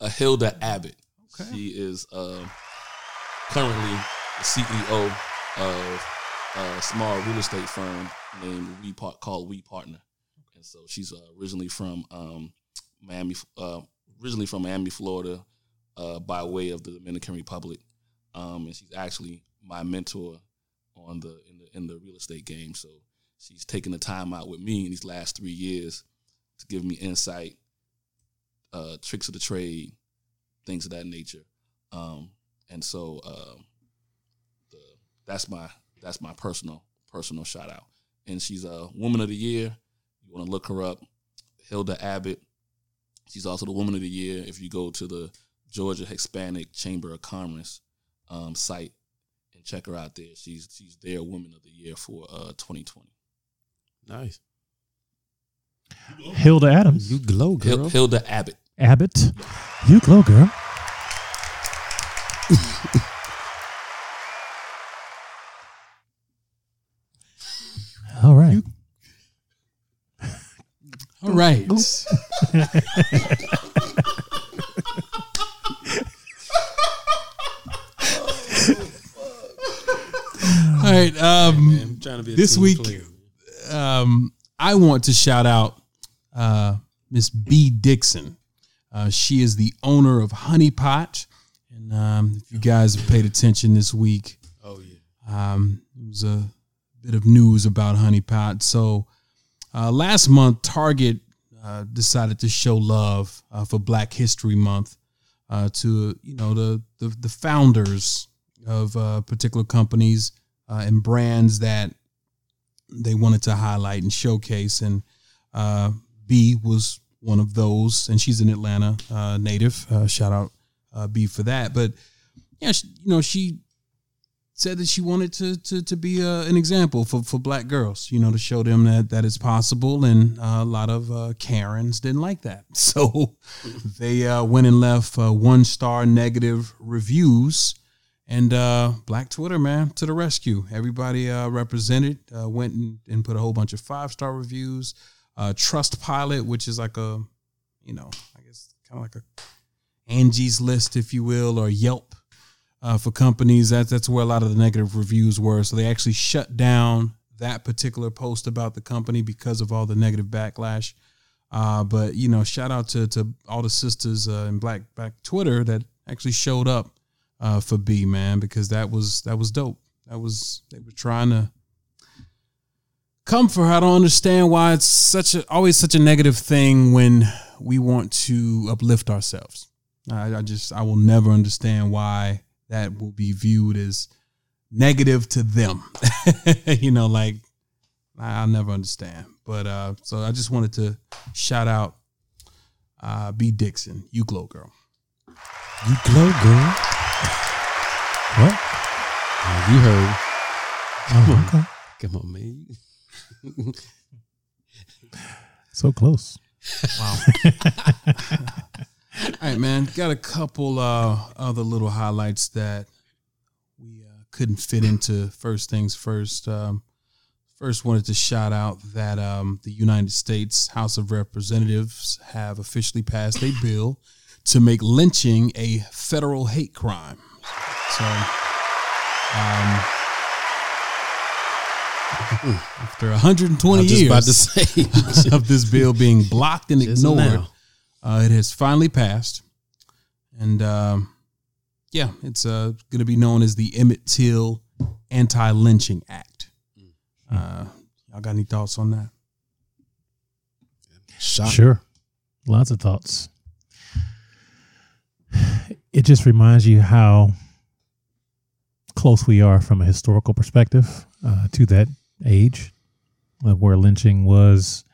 a Hilda Abbott. Okay. She is uh, currently the CEO of a small real estate firm named We Part called We Partner. And so she's uh, originally from um, Miami, uh, originally from Miami, Florida, uh, by way of the Dominican Republic. Um, and she's actually my mentor on the in the in the real estate game. So she's taken the time out with me in these last three years to give me insight uh, tricks of the trade, things of that nature. Um, and so uh, the, that's my that's my personal personal shout out. And she's a woman of the year. You want to look her up, Hilda Abbott. She's also the woman of the year if you go to the Georgia Hispanic Chamber of Commerce um, site and check her out there. She's she's their woman of the year for uh, 2020. Nice. Hilda Adams. You glow, girl. Hil- Hilda Abbott. Abbott. You glow, girl. All right. All right. right. Um, I'm trying to be a This week- um, I want to shout out uh, Miss Bea Dixon. Uh, she is the owner of Honey Pot, and um, if you guys have paid attention this week, Oh yeah. um, it was a bit of news about Honey Pot. So uh, last month, Target uh, decided to show love uh, for Black History Month uh, to you know the the, the founders of uh, particular companies uh, and brands that they wanted to highlight and showcase. And uh, Bea was one of those, and she's an Atlanta uh, native. Uh, shout out uh, Bea for that. But yeah, she, you know, she said that she wanted to to to be uh, an example for for black girls, you know, to show them that that it's possible. And a lot of uh, Karens didn't like that, so they uh, went and left uh, one star negative reviews. And uh, Black Twitter, man, to the rescue. Everybody uh, represented uh, went and, and put a whole bunch of five star reviews. Uh, Trustpilot, which is like a, you know, I guess kind of like a Angie's List, if you will, or Yelp uh, for companies. That's that's where a lot of the negative reviews were. So they actually shut down that particular post about the company because of all the negative backlash. Uh, but you know, shout out to to all the sisters in Black Black Twitter that actually showed up uh, for Bea man because that was that was dope. That was they were trying to comfort. her. I don't understand why it's such a always such a negative thing when we want to uplift ourselves. I, I just I will never understand why that will be viewed as negative to them. you know, like I'll never understand. But uh so I just wanted to shout out uh Bea Dixon, you glow girl. You glow, girl. What? Oh, you heard. Oh, okay. Come on, man. So close. Wow. All right, man. Got a couple uh, other little highlights that we uh, couldn't fit into first things first. Um, first, wanted to shout out that um, the United States House of Representatives have officially passed a bill to make lynching a federal hate crime. So, um, after 120 years about to say. of this bill being blocked and Just ignored, uh, it has finally passed, and um, yeah, it's uh, going to be known as the Emmett Till Anti-Lynching Act. Uh, y'all got any thoughts on that? Shock. Sure. Lots of thoughts. It just reminds you how close we are from a historical perspective uh, to that age uh, where lynching was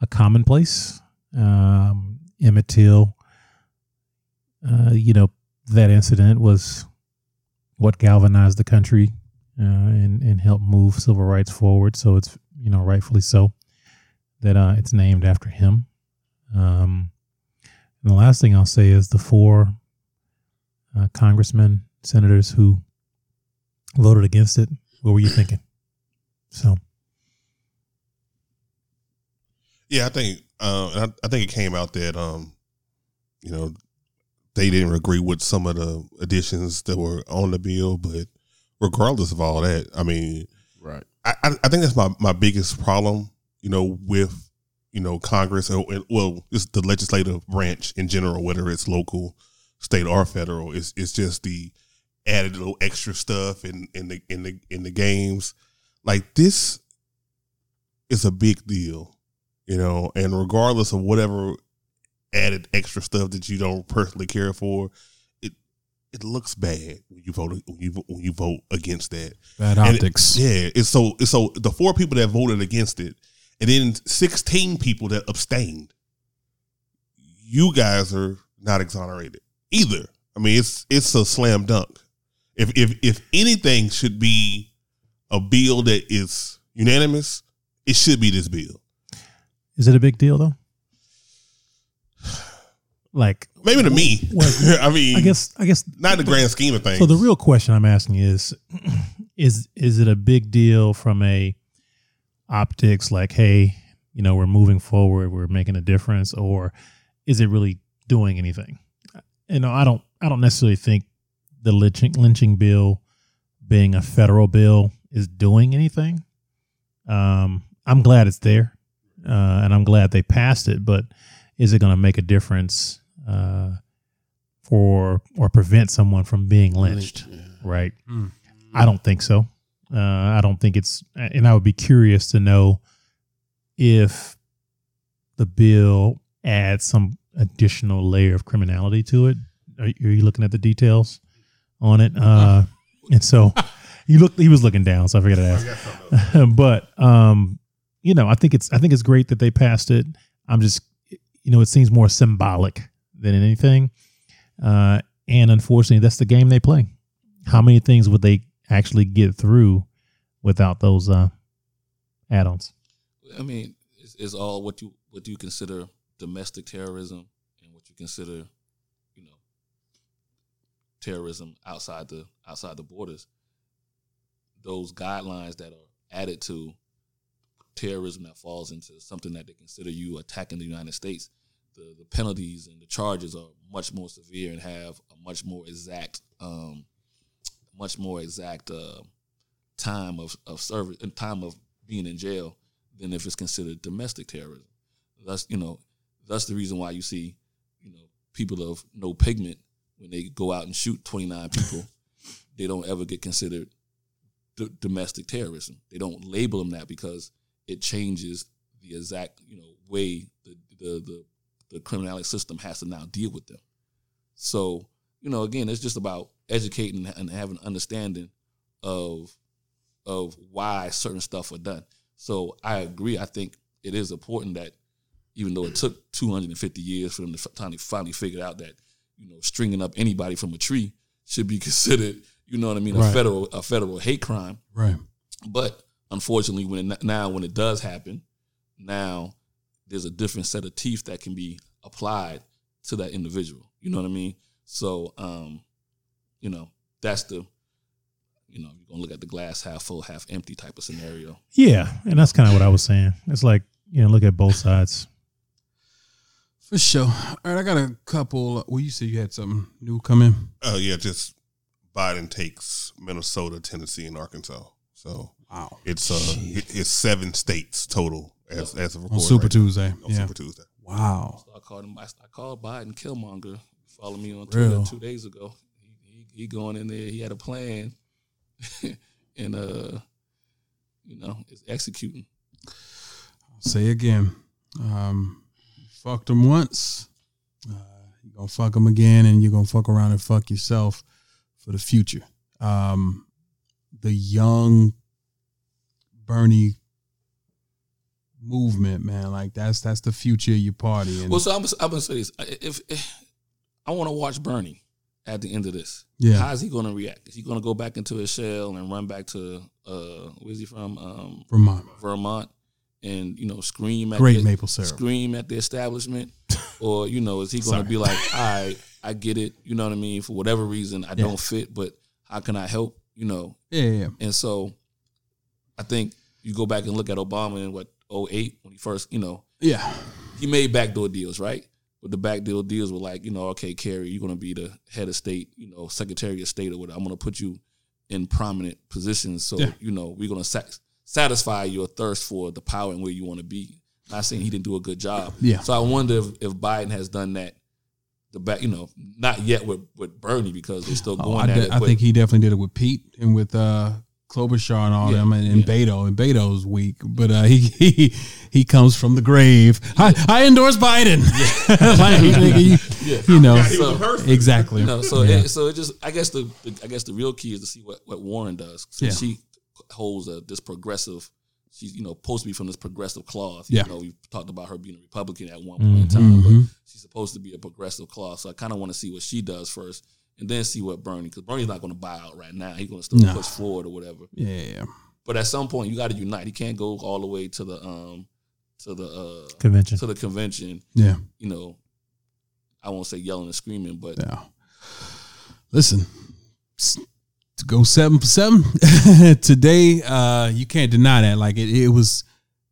a commonplace. Um, Emmett Till, uh, you know, that incident was what galvanized the country uh, and, and helped move civil rights forward. So it's, you know, rightfully so that uh, it's named after him. Um, and the last thing I'll say is the four uh, congressmen, senators who voted against it. What were you thinking? So, Yeah, I think uh, I, I think it came out that um, you know, they didn't agree with some of the additions that were on the bill, but regardless of all that, I mean, Right. I, I I think that's my, my biggest problem, you know, with you know Congress or, and- well, it's the legislative branch in general, whether it's local, state, or federal. It's it's just the added little extra stuff in in the in the in the games. Like this is a big deal, you know, and regardless of whatever added extra stuff that you don't personally care for, it it looks bad when you vote when you when you vote against that. Bad And it- optics. yeah, it's so it's so the four people that voted against it, and then sixteen people that abstained. You guys are not exonerated either. I mean, it's it's a slam dunk. If if if anything should be a bill that is unanimous, it should be this bill. is it a big deal though? Like, Maybe to me, Well, I mean, I guess, I guess not in the grand scheme of things. So the real question I'm asking is, is is it a big deal from a optics like, hey, you know, we're moving forward, we're making a difference, or is it really doing anything? You know, I don't, I don't necessarily think the lynching lynching bill being a federal bill is doing anything. Um, I'm glad it's there, uh, and I'm glad they passed it. But is it going to make a difference uh, for or prevent someone from being lynched? Right. Mm. I don't think so. Uh, I don't think it's, and I would be curious to know if the bill adds some additional layer of criminality to it. Are, are you looking at the details on it? Uh, and so you look, he was looking down, so I figured I'd ask. but um, you know, I think it's, I think it's great that they passed it. I'm just, you know, it seems more symbolic than anything. Uh, and unfortunately, that's the game they play. How many things would they actually get through without those uh, add-ons? I mean, it's, it's all what you what you consider domestic terrorism and what you consider, you know, terrorism outside the outside the borders. Those guidelines that are added to terrorism that falls into something that they consider you attacking the United States, the, the penalties and the charges are much more severe and have a much more exact, um, much more exact uh, time of, of service and time of being in jail than if it's considered domestic terrorism. That's you know, that's the reason why you see, you know, people of no pigment when they go out and shoot twenty nine people, they don't ever get considered d- domestic terrorism. They don't label them that because it changes the exact you know way the the the, the criminality system has to now deal with them. So you know, again, it's just about educating and having understanding of of why certain stuff are done. So I agree. I think it is important that even though it took 250 years for them to finally finally figure out that you know stringing up anybody from a tree should be considered, you know what I mean, a Right. federal a federal hate crime. Right. But unfortunately, when it, now when it does happen, now there's a different set of teeth that can be applied to that individual. You know what I mean? So, um, you know, that's the, you know, you're gonna look at the glass half full, half empty type of scenario. Yeah, and that's kind of what I was saying. It's like you know, look at both sides. For sure. All right, I got a couple. Well, you said you had something new coming. Oh yeah, just Biden takes Minnesota, Tennessee, and Arkansas. So Wow. it's uh it- it's seven states total as as of On Super right now. Tuesday. On yeah. Super Tuesday. Wow. So I called him. I, I called Biden Killmonger. Follow me on Twitter Real. two days ago. He, he, he going in there. He had a plan, and uh, you know, it's executing. I'll Say again. Um, you fucked him once. Uh, you're gonna fuck him again, and you're gonna fuck around and fuck yourself for the future. Um, the young Bernie movement, man, like that's that's the future of your party. And Well, so I'm, I'm gonna say this: if, if I want to watch Bernie at the end of this, Yeah. how's he gonna react? Is he gonna go back into his shell and run back to uh, where's he from? Um, Vermont, Vermont, and you know, scream at great the, maple syrup. scream at the establishment, or you know, is he gonna be like, all right, I get it, you know what I mean? For whatever reason, I don't fit, but how can I help? You know, Yeah, yeah, yeah. and so I think you go back and look at Obama in what 08 when he first, you know, yeah. he made backdoor deals, right? But the back deal deals were like, you know, okay, Kerry, you're gonna be the head of state, you know, Secretary of State or whatever. I'm gonna put you in prominent positions, so Yeah. you know we're gonna sat- satisfy your thirst for the power and where you want to be. Not saying he didn't do a good job. Yeah. So I wonder if, if Biden has done that. The back, you know, not yet with with Bernie because they're still Oh, going I, at it. I think he definitely did it with Pete and with uh, Klobuchar and all Yeah, them, and, and yeah. Beto. And Beto's weak, but uh, he, he he comes from the grave. I, I endorse Biden. like, nigga, you, Yeah. you know, he was a person. exactly. No, so Yeah. it, so it just I guess the, I guess the real key is to see what what Warren does. So Yeah. she holds a this progressive. She's you know supposed to be from this progressive cloth. Yeah. You know we talked about her being a Republican at one point in time, but she's supposed to be a progressive cloth. So I kind of want to see what she does first, and then see what Bernie because Bernie's not going to buy out right now. He's going to still No. push forward or whatever. yeah. But at some point you got to unite. He can't go all the way to the um to the uh Convention. to the convention. yeah. You know, I won't say yelling and screaming, but Yeah. Listen, to go seven for seven today, uh, you can't deny that. Like it, it was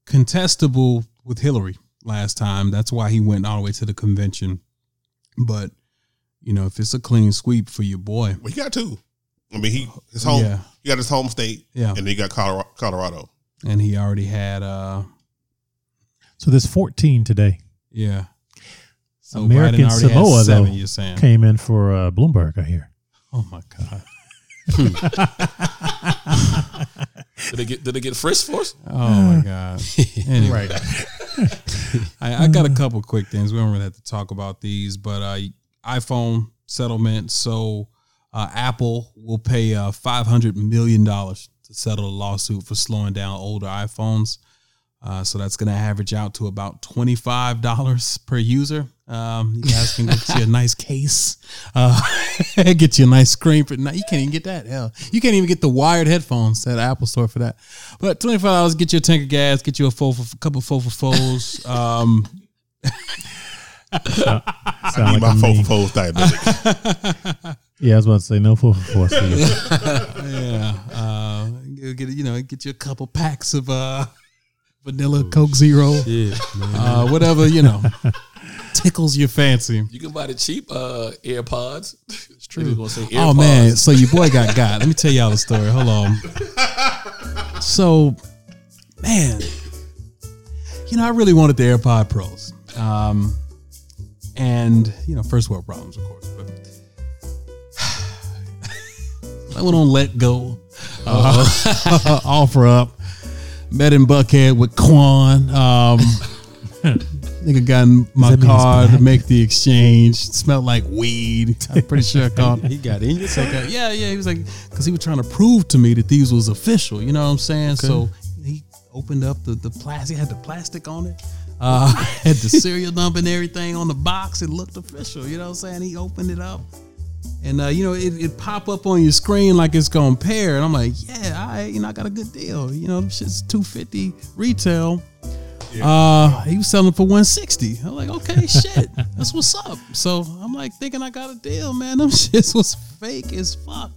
contestable with Hillary last time. That's why he went all the way to the convention. But you know, if it's a clean sweep for your boy, Well, he got two. I mean, he his home. Yeah. He got his home state, Yeah. and he got Colorado. Colorado. and he already had, uh, So there's 14 today. yeah. So American Samoa seven, though You're saying? came in for uh, Bloomberg. I hear. Oh my god. did they get did they get frisked for us? Oh my god. Anyway. I, I got a couple quick things. We don't really have to talk about these, but uh, iPhone settlement. So uh, Apple will pay uh, five hundred million dollars to settle a lawsuit for slowing down older iPhones. Uh, so that's going to average out to about twenty five dollars per user. Um, you guys can get you a nice case, uh, get you a nice screen for. You can't even get that. Hell, you can't even get the wired headphones at Apple Store for that. But twenty five dollars get you a tank of gas, get you a full for, couple full for foes. Um, Sound Need like my four for fours diabetic. Yeah, I was about to say no four for four. for you. yeah, uh, get, get you know get you a couple packs of uh, vanilla Coke Zero, Yeah, uh, whatever you know tickles your fancy. You can buy the cheap uh, AirPods. It's true. Gonna say AirPods. Oh man, so your boy got got. Let me tell y'all the story. Hold on. So, man, you know, I really wanted the AirPod Pros, um, and you know, first world problems, of course. But I went on Letgo, uh, OfferUp. Met in Buckhead with Quan. Um, nigga got in my that mean he's car to make the exchange. Smelled like weed. I'm pretty sure I called. he got in your Like, yeah, yeah. He was like, because he was trying to prove to me that these was official. You know what I'm saying? So he opened up the the plastic. He Had the plastic on it. Uh, had the serial number and everything on the box. It looked official. You know what I'm saying? He opened it up, and uh, you know it, it pop up on your screen like it's gonna pair. And I'm like, yeah, I you know I got a good deal. You know, shit's 250 retail. Uh, he was selling for 160. I'm like, okay, shit, that's what's up. So I'm like thinking I got a deal, man. Them shits was fake as fuck.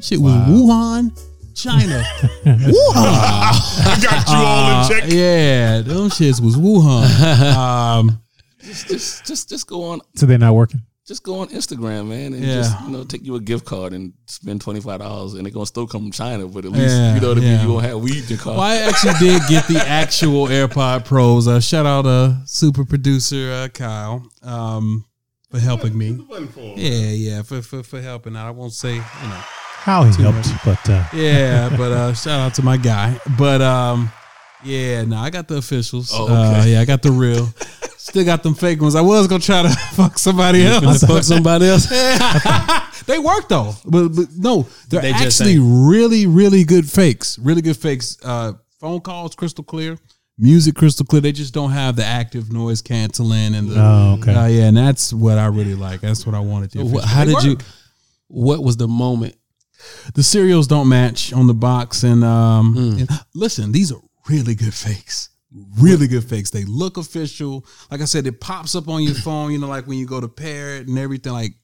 Shit was Wuhan, China. Wuhan. I got you all in check. Uh, yeah, them shits was Wuhan. Um, just, just, just, just go on, So they're not working. just go on Instagram, man, and Yeah. just you know take you a gift card and spend twenty five dollars, and they're gonna still come from China, but at least Yeah, you know what I yeah. mean. You gonna have weed in your car. well, I actually did get the actual AirPod Pros. Uh, shout out uh, super producer uh, Kyle um, for helping me. Yeah, yeah, for, for for helping out. I won't say, you know. How he helped, but uh, Yeah, but uh, shout out to my guy. But um, yeah, no, I got the officials. Oh, uh, yeah, I got the real. Still got them fake ones. I was gonna try to fuck somebody else. fuck somebody else. they work though, but, but no, they're They just actually ain't. really, really good fakes. Really good fakes. Uh, phone calls crystal clear, music crystal clear. They just don't have the active noise canceling and the. Oh, okay. Uh, yeah, and that's what I really like. That's what I wanted to. What- how They did you? What was the moment? The cereals don't match on the box and um Hmm. and listen these are really good fakes. Really good fakes. They look official. Like i said it pops up on your phone you know like when you go to pair it and everything like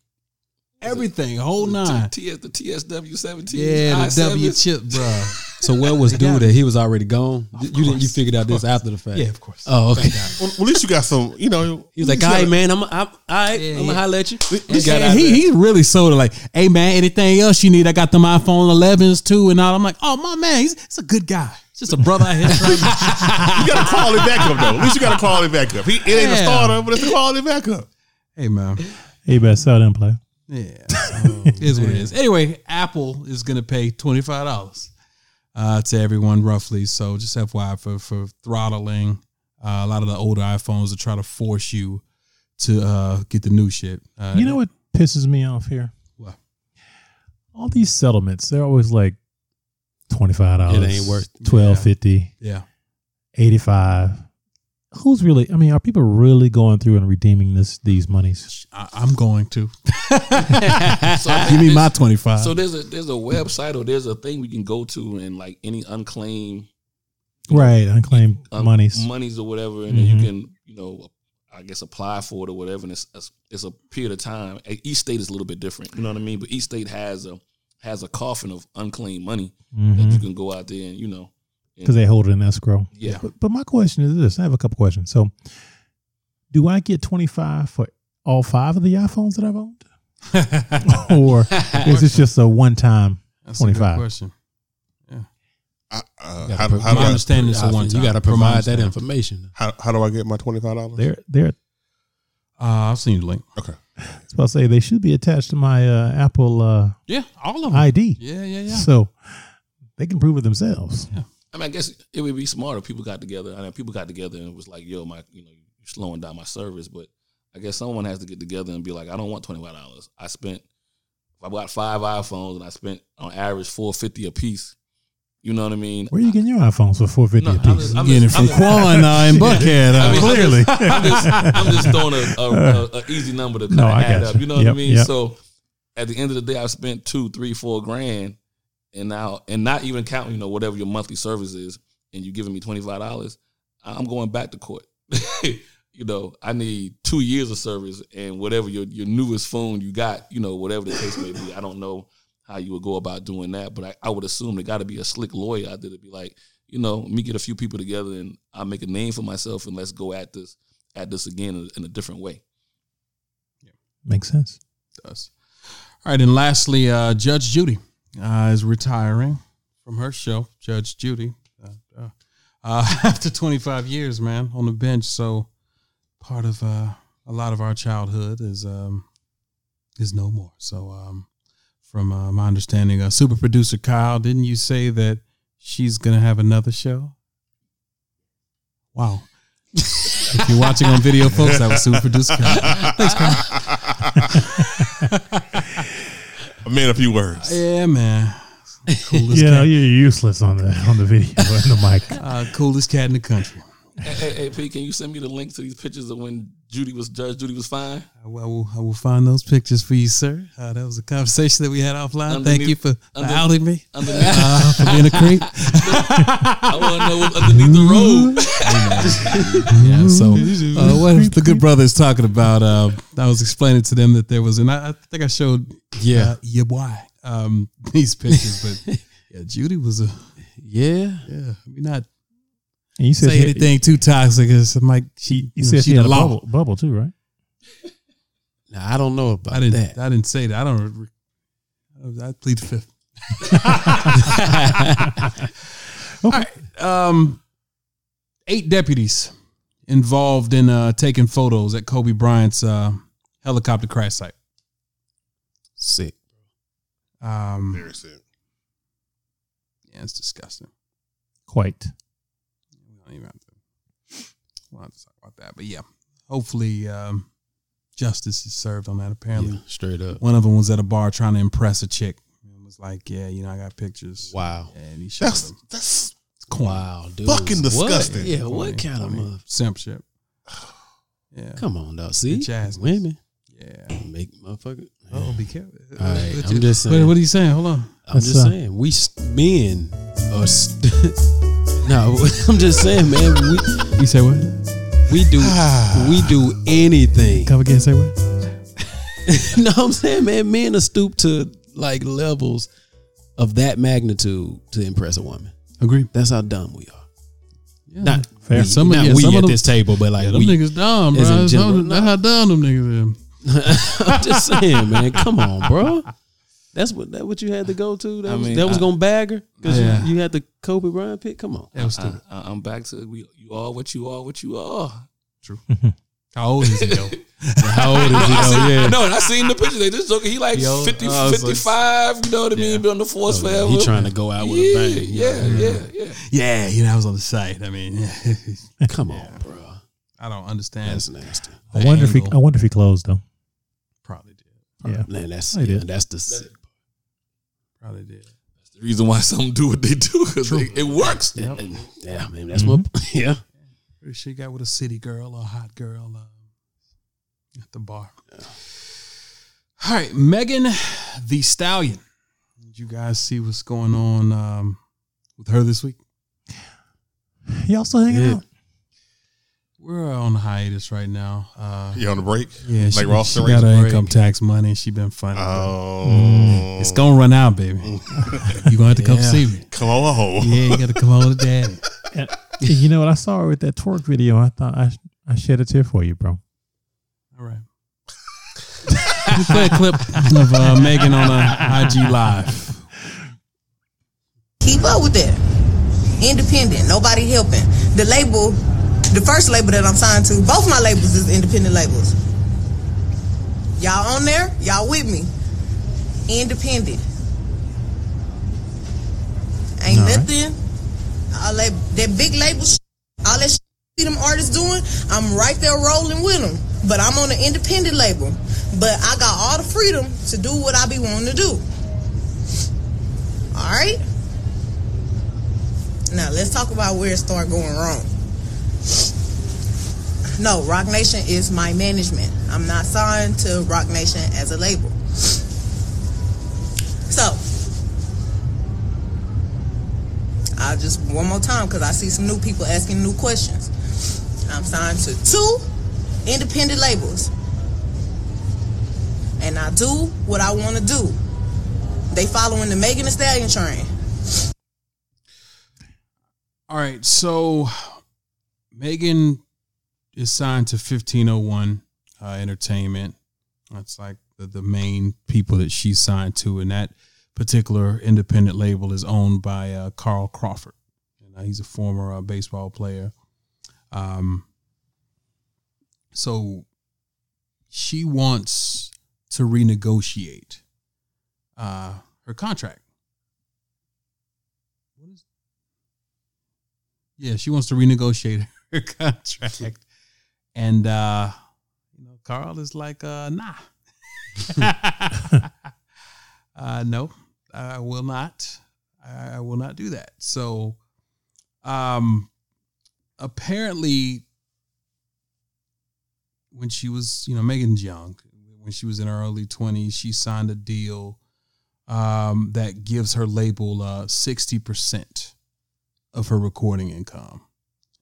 everything whole nine. The TSW seventeen. yeah the w chip bruh So where was got dude that he was already gone? You didn't. You course, figured out this after the fact. yeah of course Oh, okay. Well, at least you got some, you know. He was like, "All right, man. I'm. I'm. All right. Yeah, I'm gonna yeah. holler at you." And got out he, there. he really sold it like, hey man, anything else you need? I got them iPhone 11s too, and all. I'm like, oh my man, he's, he's a good guy. He's just a brother out here. trying to- You got to call it back up though. At least you got to call it back up. He, it ain't a Yeah. starter, but it's a quality backup. back up. hey man, you better sell them play. Yeah, so it is what it is. Anyway, Apple is going to pay twenty five dollars uh, to everyone roughly. So just FYI for for throttling uh, a lot of the older iPhones to try to force you to uh, get the new shit. Uh, You know what pisses me off here? What? All these settlements, they're always like twenty five dollars. It ain't worth- twelve fifty, Yeah, eighty five. Who's really? I mean, are people really going through and redeeming this these monies? I, I'm going to So give me my twenty five. So there's a there's a website or there's a thing we can go to and like any unclaimed Right, unclaimed um, monies. monies or whatever, and then Mhm. you can you know I guess apply for it or whatever, and it's it's- it's a period of time. Each state is a little bit different, you know what I mean. But each state has a has a coffin of unclaimed money that you can go out there and you know. Because they hold it in escrow. Yeah. But, but my question is this: I have a couple questions. So, do I get twenty five for all five of the iPhones that I've owned, or is this just a one time? That's a good 25. question. I, uh, how, gotta how, do My I, understanding is a one You got to provide that information. how, how do I get my twenty five dollars? They're they're. Uh, I'll send you the link. Okay. I was about to say they should be attached to my uh, Apple uh, Yeah, all of them. ID, yeah, yeah, yeah. so they can prove it themselves. I mean, I guess it would be smarter. if People got together. I mean, people got together and it was like, "Yo, my, you know, you're slowing down my service." But I guess someone has to get together and be like, "I don't want twenty five dollars. I spent, if I bought five iPhones and I spent on average four fifty a piece, You know what I mean? Where are you getting your iPhones for four fifty No, a I'm piece? just- I'm Getting it from I'm Quan uh, in Buckhead. Uh, I mean, I'm Clearly. just, I'm just, I'm just throwing a, a, a, a easy number to kind No, of I add got up. you. You know what Yep, I mean? yep. So at the end of the day, I've spent two, three, four grand, and now, and not even counting, you know, whatever your monthly service is, and you giving me twenty five dollars, I'm going back to court. you know, I need two years of service, and whatever your your newest phone you got, you know, whatever the case may be, I don't know how you would go about doing that, but I, I would assume there got to be a slick lawyer out there to be like, you know, let me get a few people together and I'll make a name for myself and let's go at this at this again in, in a different way. Yeah. Makes sense. does. All right, and lastly, uh, Judge Judy uh, is retiring from her show, Judge Judy, uh, uh, after 25 years, man, on the bench. So part of uh, a lot of our childhood is um, is no more. So um, from uh, my understanding, uh, super producer Kyle, didn't you say that she's gonna have another show? Wow. if you're watching on video, folks, that was super producer Kyle. Thanks, Kyle. I mean, a few words. Yeah, man. Coolest You know, cat, you're useless on the on the video and the mic. uh, coolest cat in the country. Hey, hey, hey, P, can you send me the link to these pictures of when Judy was Judge Judy was fine? I will, I will find those pictures for you, sir. Uh, that was a conversation that we had offline. Thank you Underneath- for, for under- outing me, Underneath, uh, for being a creep. I want to know what's underneath the robe. yeah. So, uh, what the good brother is talking about? Uh, I was explaining to them that there was, and I, I think I showed, Yeah. uh, yeah, why um, these pictures, but yeah, Judy was a, Yeah. yeah, we not And you said say she- anything too toxic. It's like she, You know, said she, she had a law. bubble, bubble too, right? Now I don't know about I didn't. that. I didn't say that. I don't. I plead the fifth. All right. Um, eight deputies involved in uh, taking photos at Kobe Bryant's uh, helicopter crash site. Sick. Um, Very sick. yeah, it's disgusting. Quite. We don't even have to. We'll have to talk about that, but yeah, hopefully um, justice is served on that. Apparently, Yeah, straight up. one of them was at a bar trying to impress a chick. And was like, "Yeah, you know, I got pictures." Wow. And he showed That's them. that's corny. Wow, dude. Fucking What? disgusting. Yeah, Corny, what kind of corny. mother? simp shit? Yeah. Come on, dog. See, jazz. women Yeah. make motherfucker. Oh, be careful. All right, What I'm you- just What, saying. what are you saying? Hold on. I'm That's, just uh, saying, we men are. St- no, I'm just saying, man. We You say what? we do ah. we do anything. Come again. Say what? no, I'm saying, man, men are stooped to like levels of that magnitude to impress a woman. Agree. That's how dumb we are. Yeah. Not Fair. we, Some of- not yeah, we some of at them- this table, but like Yeah, them we. niggas dumb, as bro. in That's general, how- That's how dumb them niggas is. I'm just saying, man. Come on, bro. That's what that what you had to go to. That I was, mean, that was I- gonna bag her because Yeah. you, you had the Kobe Bryant pick. Come on. That was stupid. I, I, I'm back to we, you are what you are, what you are. True. How old is he though? How old is he? I though? Yeah. No, and I seen the picture. They just joking. He like Yo, 50, I was like- 55, you know what I mean? Be on the force Oh, yeah. forever. He trying to go out with yeah, a bang. Yeah, yeah, yeah. yeah, you know, I was on the site. I mean, Come on, bro. I don't understand. That's nasty. I the wonder if he. I wonder if he closed though. Probably did. Yeah. Man, that's yeah, that's the sick. Probably did. That's the reason why some do what they do because it, it works. Yeah, yeah, man, that's what. Yeah, Pretty sure he got with a city girl or a hot girl uh, at the bar. All right, Megan Thee Stallion. Did you guys see what's going on um, with her this week? Y'all still hanging Yeah. out? We're on hiatus right now. Uh, You on a break? yeah, she, like Ross she and got her Rachel? income tax money. She been funny. Oh, it's gonna run out, baby. you gonna have to come Yeah. see me. come on. home. Yeah, you got to come on to daddy. And, and you know what? I saw her with that twerk video. I thought I I shed a tear for you, bro. All right. Let me play a clip of uh, Megan on a IG live. keep up with that. Independent, nobody helping. The label, the first label that I'm signed to, both my labels is independent labels. Y'all on there? Y'all with me? Independent. Ain't All right. nothing. All that, that big label, sh- all that sh- them artists doing, I'm right there rolling with them. But I'm on an independent label. But I got all the freedom to do what I be wanting to do. All right. Now let's talk about where it started going wrong. No, Roc Nation is my management. I'm not signed to Roc Nation as a label. So, I'll just one more time because I see some new people asking new questions. I'm signed to two independent labels, and I do what I want to do. They following the Megan Thee Stallion train. All right, so Megan is signed to 1501 uh, Entertainment. That's like the, the main people that she's signed to, and that particular independent label is owned by uh, Carl Crawford. And uh, he's a former uh, baseball player. Um, so she wants to renegotiate uh, her contract. Yeah, she wants to renegotiate her contract, and uh, you know, Carl is like, uh, nah. uh, no, I will not. I will not do that. So, um, apparently, when she was, you know, Megan's young, when she was in her early twenties, she signed a deal um, that gives her label uh, sixty percent of her recording income,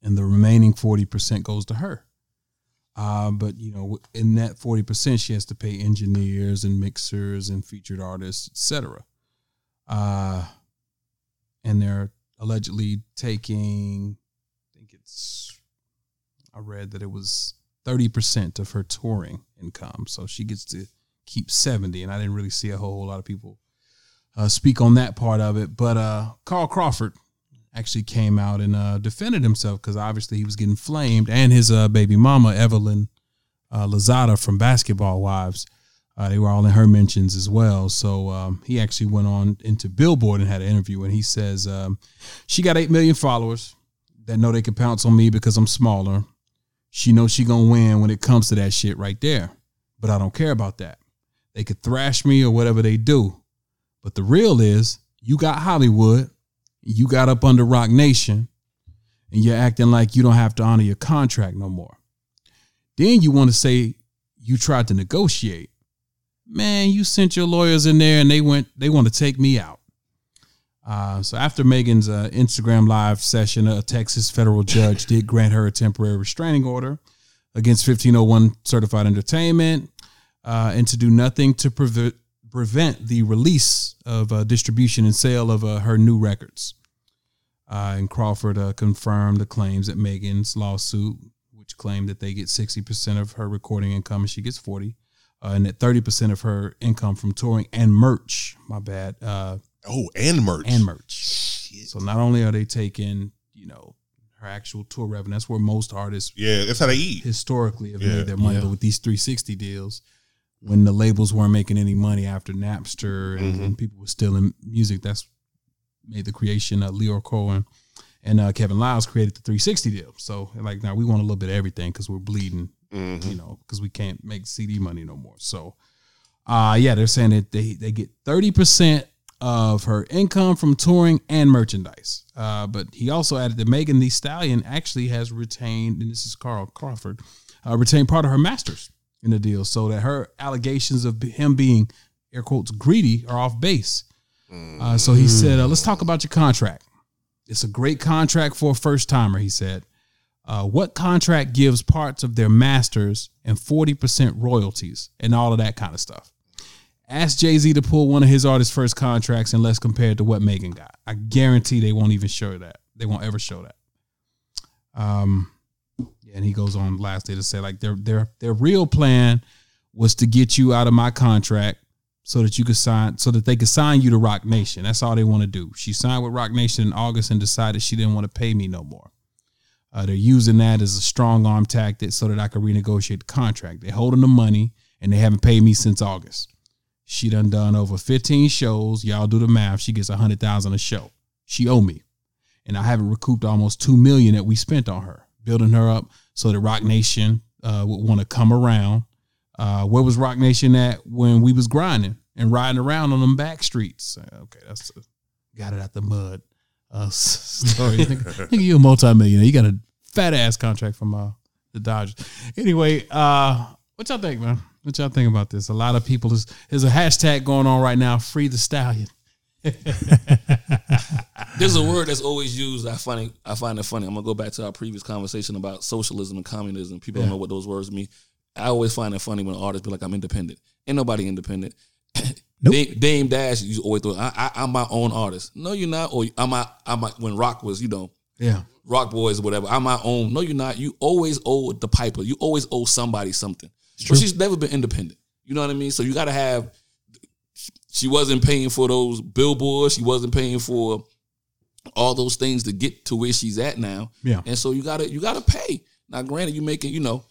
and the remaining forty percent goes to her. Uh, but you know, in that forty percent, she has to pay engineers and mixers and featured artists, etc. Uh, and they're allegedly taking, I think it's, I read that it was thirty percent of her touring income, so she gets to keep seventy. And I didn't really see a whole lot of people uh, speak on that part of it. But uh, Carl Crawford actually came out and uh, defended himself because obviously he was getting flamed, and his uh, baby mama Evelyn uh, from Basketball Wives, uh, they were all in her mentions as well. So um, he actually went on into Billboard and had an interview, and he says um, she got eight million followers that know they can pounce on me because I'm smaller. She knows she gonna win when it comes to that shit right there, but I don't care about that. They could thrash me or whatever they do, but the real is you got Hollywood you got up under Roc Nation and you're acting like you don't have to honor your contract no more. Then you want to say you tried to negotiate. Man, you sent your lawyers in there and they went they want to take me out. Uh, so after Megan's uh, Instagram live session, a Texas federal judge did grant her a temporary restraining order against 1501 Certified Entertainment uh, and to do nothing to prevent prevent the release of uh, distribution and sale of uh, her new records. Uh, and Crawford uh, confirmed the claims that Megan's lawsuit, which claimed that they get 60% of her recording income and she gets 40, uh, and that 30% of her income from touring and merch, my bad, uh, Oh, and merch. and merch. So not only are they taking, you know, her actual tour revenue, that's where most artists Yeah, that's how they eat. historically have Yeah. made their money. But with these 360 deals, when the labels weren't making any money after Napster and, Mm-hmm. and people were stealing music, that's made the creation of Lyor Cohen and uh, Kevin Liles created the 360 deal. So like now we want a little bit of everything because we're bleeding, Mm-hmm. you know, because we can't make CD money no more. So uh yeah, they're saying that they they get 30% of her income from touring and merchandise. Uh, but he also added that Megan Thee Stallion actually has retained, and this is Carl Crawford, uh, retained part of her masters in the deal, so that her allegations of him being air quotes greedy are off base. Uh, so he said, uh, "Let's talk about your contract. It's a great contract for a first timer." He said, uh, "What contract gives parts of their masters and forty percent royalties and all of that kind of stuff?" Ask Jay Z to pull one of his artist's first contracts and let's compare it to what Megan got. I guarantee they won't even show that. They won't ever show that. Um, and he goes on lastly to say like their their their real plan was to get you out of my contract so that you could sign so that they could sign you to Roc Nation. That's all they want to do. She signed with Roc Nation in August and decided she didn't want to pay me no more. Uh, they're using that as a strong arm tactic so that I can renegotiate the contract. They're holding the money and they haven't paid me since August. She done done over 15 shows. Y'all do the math. She gets a hundred thousand a show. She owe me. And I haven't recouped almost two million that we spent on her, building her up so that Roc Nation uh, would want to come around. Uh, where was Roc Nation at when we was grinding and riding around on them back streets? Uh, Okay, that's uh, got it out the mud. uh, story. nigga, nigga, you a multimillionaire. You got a fat ass contract from uh, the Dodgers. Anyway, uh, what y'all think, man? What y'all think about this? A lot of people is there's a hashtag going on right now. Free the stallion. There's a word that's always used. I find it. I find it funny. I'm gonna go back to our previous conversation about socialism and communism. People don't know what those words mean. I always find it funny when artists be like, "I'm independent." Ain't nobody independent. Dame, Dame Dash, you always throw. I, I, I'm my own artist. No, you're not. Or I'm my. I'm my. When Rock was, you know, Yeah. Rock Boys or whatever. I'm my own. No, you're not. You always owe the piper. You always owe somebody something. But she's never been independent. You know what I mean? So you got to have. She wasn't paying for those billboards. She wasn't paying for all those things to get to where she's at now. Yeah. And so you gotta you gotta pay. Now, granted, you making you know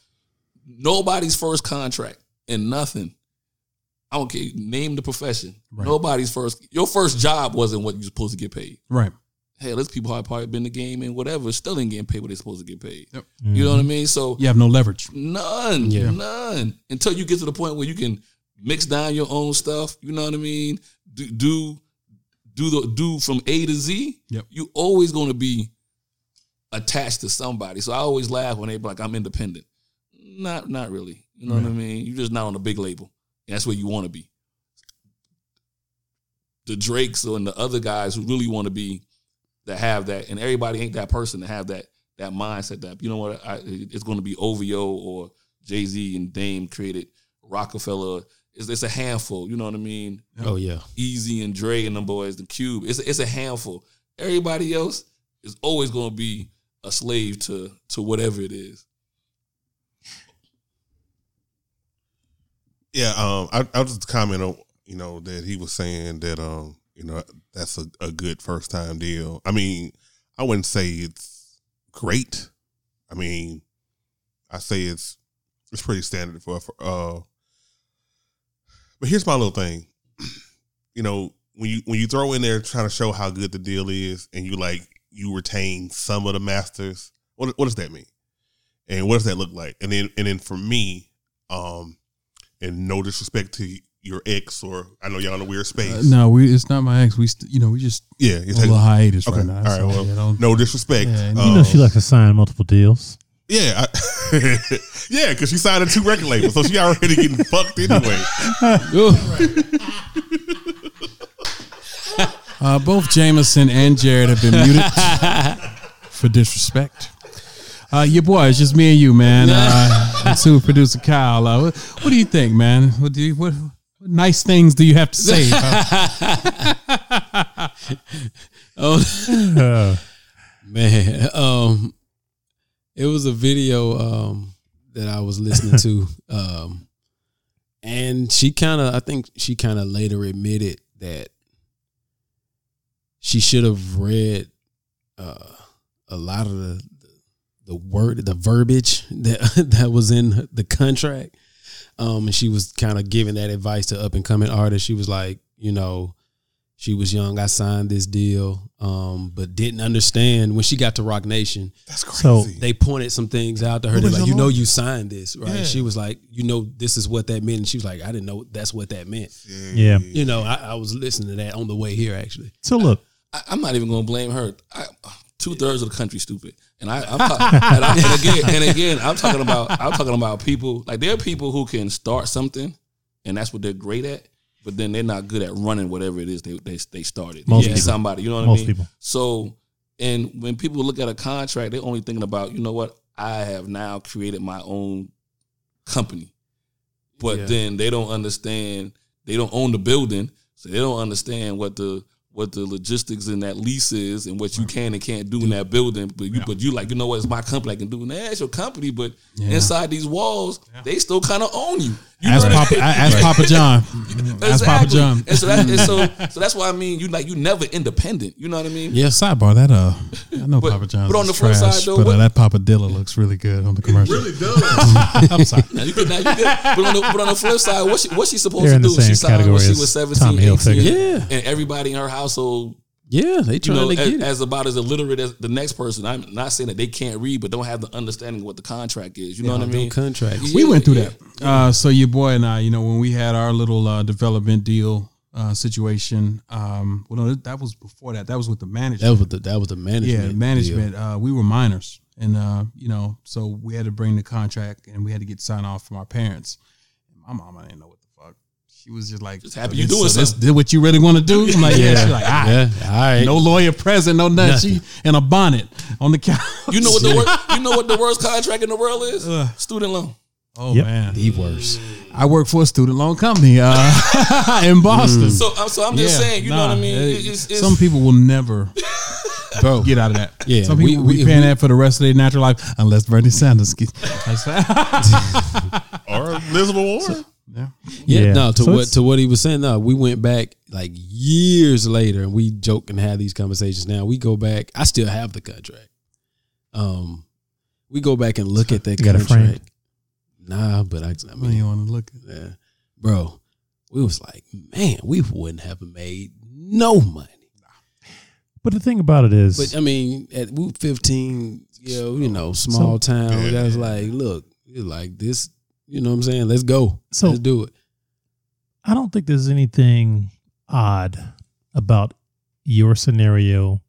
nobody's first contract and nothing. I don't care. Name the profession. Nobody's first. Your first job wasn't what you're supposed to get paid Right. hell, there's people who probably been in the game and whatever, still ain't getting paid what they're supposed to get paid. Yep. You know mm-hmm. what I mean? So You have no leverage. none, Yeah. none until you get to the point where you can mix down your own stuff. You know what I mean? Do do do the do from A to Z. Yep. You always going to be attached to somebody. So I always laugh when they be like, "I'm independent." Not not really. You know what I mean? You're just not on a big label. That's where you want to be. The Drakes and the other guys who really want to be that have that, and everybody ain't that person to have that that mindset. That you know what, I, it's going to be OVO or Jay Z and Dame created Roc-A-Fella. It's, it's a handful. You know what I mean? Oh yeah. Eazy and Dre and them boys, the Cube. It's it's a handful. Everybody else is always going to be a slave to to whatever it is. Yeah, um, I, I'll just comment on you know that he was saying that um, you know that's a, a good first time deal. I mean, I wouldn't say it's great. I mean, I say it's it's pretty standard for, for uh. But here's my little thing, you know, when you when you throw in there trying to show how good the deal is, and you like you retain some of the masters, what what does that mean? And what does that look like? And then and then for me, um, and no disrespect to your ex or I know y'all in a weird space. Uh, no, we. It's not my ex. We, st- you know, we just Yeah, on you a little hiatus Okay, right now. all right. so, Well, yeah, no disrespect. Yeah, and You know, she Um, likes to sign multiple deals. Yeah, I, yeah, because she signed a two record label, so she already getting fucked anyway. Uh, both Jameson and Jared have been muted for disrespect. Uh, your boy, it's just me and you, man. Uh, and super producer Kyle. Uh, what, what do you think, man? What do you what, what nice things do you have to say? Oh man, um, it was a video um that I was listening to, um, and she kind of, I think she kind of later admitted that she should have read uh, a lot of the the word, the verbiage that that was in the contract. Um, and she was kind of giving that advice to up and coming artists. She was like, you know, she was young. I signed this deal, um, but didn't understand when she got to Roc Nation. That's crazy. So- They pointed some things out to her. They're like, you know, you signed this, right? Yeah. She was like, you know, this is what that meant. And she was like, I didn't know that's what that meant. Yeah. You know, I, I was listening to that on the way here, actually. So look, I, I'm not even going to blame her. I, Two thirds of the country stupid, and I, I'm talking, and, I, and again, and again, I'm talking about, I'm talking about people like there are people who can start something, and that's what they're great at, but then they're not good at running whatever it is they they, they started. Most Yeah. people. somebody, you know what Most I mean? people. So, and when people look at a contract, they're only thinking about, you know what, I have now created my own company, but Yeah. then they don't understand. They don't own the building, so they don't understand what the what the logistics in that lease is and what you can and can't do in that building. But you, but you like, you know what? It's my company. I can do. Nah, it's your company, but inside these walls, they still kind of own you. You ask know I Papa, mean? ask Papa John. Ask Papa Exactly. John. And so, that, and so, so that's why I mean, you like you never independent. You know what I mean? Yeah, sidebar. That uh, I know But- Papa John's but on is the flip trash, side, though, but uh, that Papa Dilla looks really good on the commercial. really does. I'm sorry. Now you could, now you could, but, on the, but on the flip side, what she, what she supposed They're to in the do? same She signed when she was 17, 18, Yeah. and everybody in her household Yeah, they you know, to get as, it. as about as illiterate as the next person. I'm not saying that they can't read, but don't have the understanding of what the contract is. You know what I Them mean? contracts. we went through yeah. that. Uh, so your boy and I, you know, when we had our little uh, development deal uh, situation. Um, well, no, that was before that. That was with the manager. That was the that was the management. yeah, management. Uh, we were minors, and uh, you know, so we had to bring the contract, and we had to get sign off from our parents. My mama didn't know what the fuck. She was just like, Just happy "Oh, you this- doing so this something." Did what you really want to do? I'm like, yeah. Yeah. She's like, all right. Yeah, all right. No lawyer present, no nothing. Nothing. She in a bonnet on the couch. You know what the worst, you know what the worst contract in the world is? Student loan. Oh Yep. man, the worst. I work for a student loan company uh, in Boston. So, I'm- so I'm just Yeah, saying, you know what I mean? it- It's, it's, some people will never Bro, get out of that. Yeah, some we- people will we- be paying we- that for the rest of their natural life, unless Bernie Sanders. Gets, Or Elizabeth Warren. Yeah. Yeah, Yeah. no. To So what to what he was saying. No, we went back like years later, and we joke and have these conversations. Now we go back. I still have the contract. Um, we go back and look at that You got it contract. Nah, but I, I I mean, you want to look? yeah, bro, we was like, man, we wouldn't have made no money. But the thing about it is, But I mean, at we 15, you know, you know, small town. Yeah. That was like, look, it's like this. You know what I'm saying? Let's go. So- Let's do it. I don't think there's anything odd about your scenario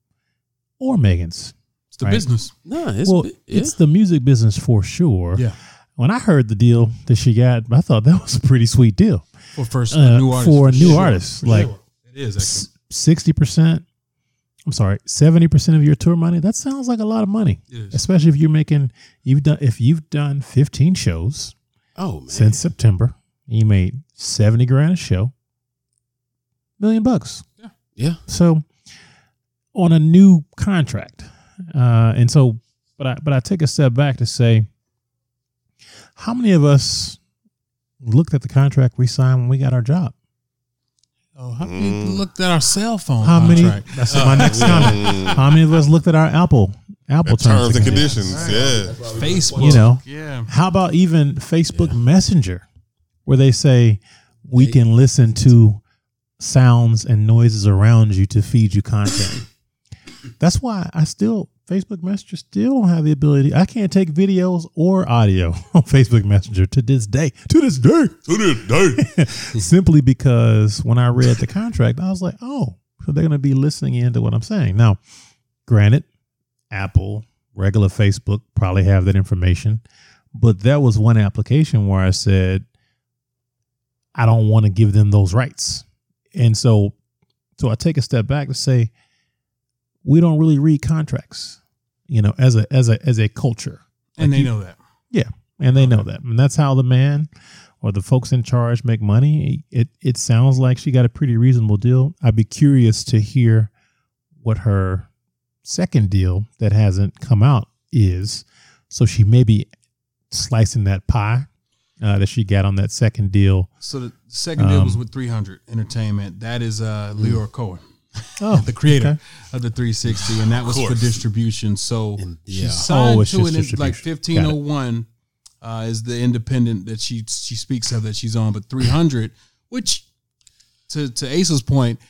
or Megan's. It's the Right. business. No, it's well, yeah. it's the music business for sure. Yeah. When I heard the deal that she got, I thought that was a pretty sweet deal For first uh, new artists. for a new sure. artist. For Like sure. it is sixty percent. I'm sorry, seventy percent of your tour money. That sounds like a lot of money, especially if you're making you've done if you've done 15 shows oh man. since September. he made seventy grand a show, million bucks. yeah. Yeah. So on a new contract, uh, and so, but I but I take a step back to say, how many of us looked at the contract we signed when we got our job? Oh, how many looked at our cell phone How many? contract? That's my next comment. How many of us looked at our Apple Apple Terms and conditions? conditions. Yeah. Facebook. You know, Yeah. How about even Facebook Messenger, where they say we can listen to sounds and noises around you to feed you content? That's why I still Facebook Messenger still don't have the ability. I can't take videos or audio on Facebook Messenger to this day. To this day, To this day. simply because when I read the contract, I was like, oh, so they're going to be listening into what I'm saying. Now, granted, Apple, regular Facebook probably have that information, but that was one application where I said, I don't want to give them those rights. And so, so I take a step back to say, we don't really read contracts, you know, as a as a as a culture. And they you- know that. yeah, and they know that, and that's how the man or the folks in charge make money. It it sounds like she got a pretty reasonable deal. I'd be curious to hear what her second deal that hasn't come out is. So she may be slicing that pie uh, that she got on that second deal. So the second deal was Um, with 300 Entertainment. That is uh, Lyor Cohen, Oh, the creator okay. of the 360, and that was for distribution. So And- she signed Oh, it's to just it in, like distribution. Got it. 1501 uh, is the independent that she she speaks of that she's on, but 300, which to to Asa's point,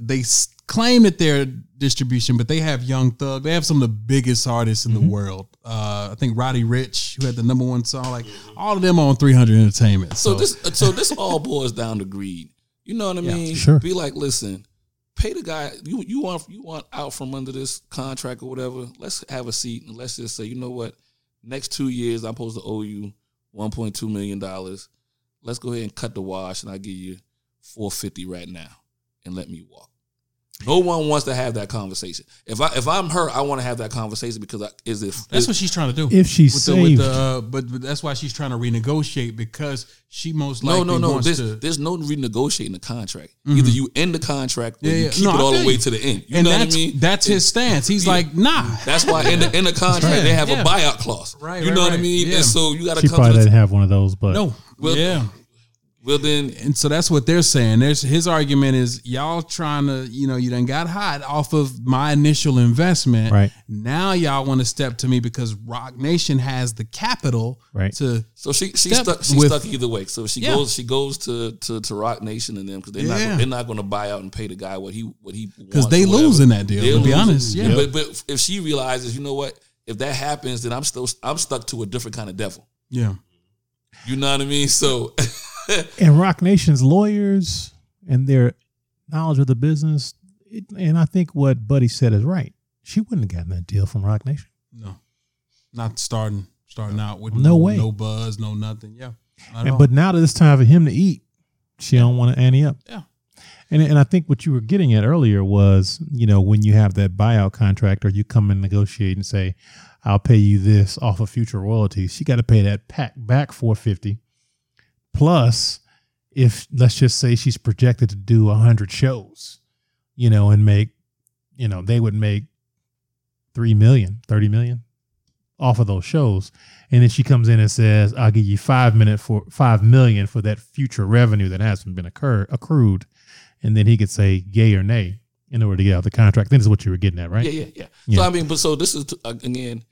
they s- claim that they're distribution, but they have Young Thug. They have some of the biggest artists Mm-hmm. in the world. Uh, I think Roddy Ricch, who had the number one song, like all of them are on 300 Entertainment. So So, this so this all boils down to greed. You know what I mean? sure. Be like, listen, pay the guy you you want you want out from under this contract or whatever. Let's have a seat and let's just say, you know what? Next two years, I'm supposed to owe you 1.2 million dollars. Let's go ahead and cut the wash, and I give you 450 right now, and let me walk. No one wants to have that conversation. If I if I'm her, I want to have that conversation because I, is if that's what she's trying to do. If she's with the, with saved- the uh, but, but that's why she's trying to renegotiate because she most likely no, no. wants There's, to. there's no renegotiating the contract. Either you end the contract or Yeah, you yeah. keep No, it all the way you. to the end. You and know what I that's mean? that's his stance. He's Yeah. like, nah. That's why in the in the contract they have Yeah. a buyout clause. Right, You right, know what I mean? Yeah. And so you got to She come probably to didn't have one of those, but No. Well- yeah. Well then. And so that's what they're saying. There's his argument is y'all trying to, you know, you done got hot off of my initial investment. Right. Now y'all want to step to me because Roc Nation has the capital Right. to So she she stuck she with- stuck either way. So she Yeah. goes she goes to to, to Roc Nation and them because they're Yeah. not they're not going to buy out and pay the guy what he what he because they or lose in that deal, They're to be losing. honest. Yeah. But but if she realizes, you know what, if that happens, then I'm still I'm stuck to a different kind of devil. Yeah. You know what I mean? So and Roc Nation's lawyers and their knowledge of the business. It, and I think what Buddy said is right. She wouldn't have gotten that deal from Roc Nation. No, not starting starting out with No way. no buzz, no nothing. Yeah, And, but now that it's time for him to eat, she don't want to ante up. yeah, And and I think what you were getting at earlier was, you know, when you have that buyout contract or you come and negotiate and say, I'll pay you this off of future royalties, she got to pay that pack back 450 plus if let's just say she's projected to do 100 shows, you know, and make, you know, they would make 3 million, 30 million off of those shows. And then she comes in and says, I'll give you 5 minute for 5 million for that future revenue that hasn't been occur, accrued and then he could say yay or nay in order to get out the contract. This is what you were getting at, right? Yeah, yeah, yeah. Yeah. So I mean, but so this is again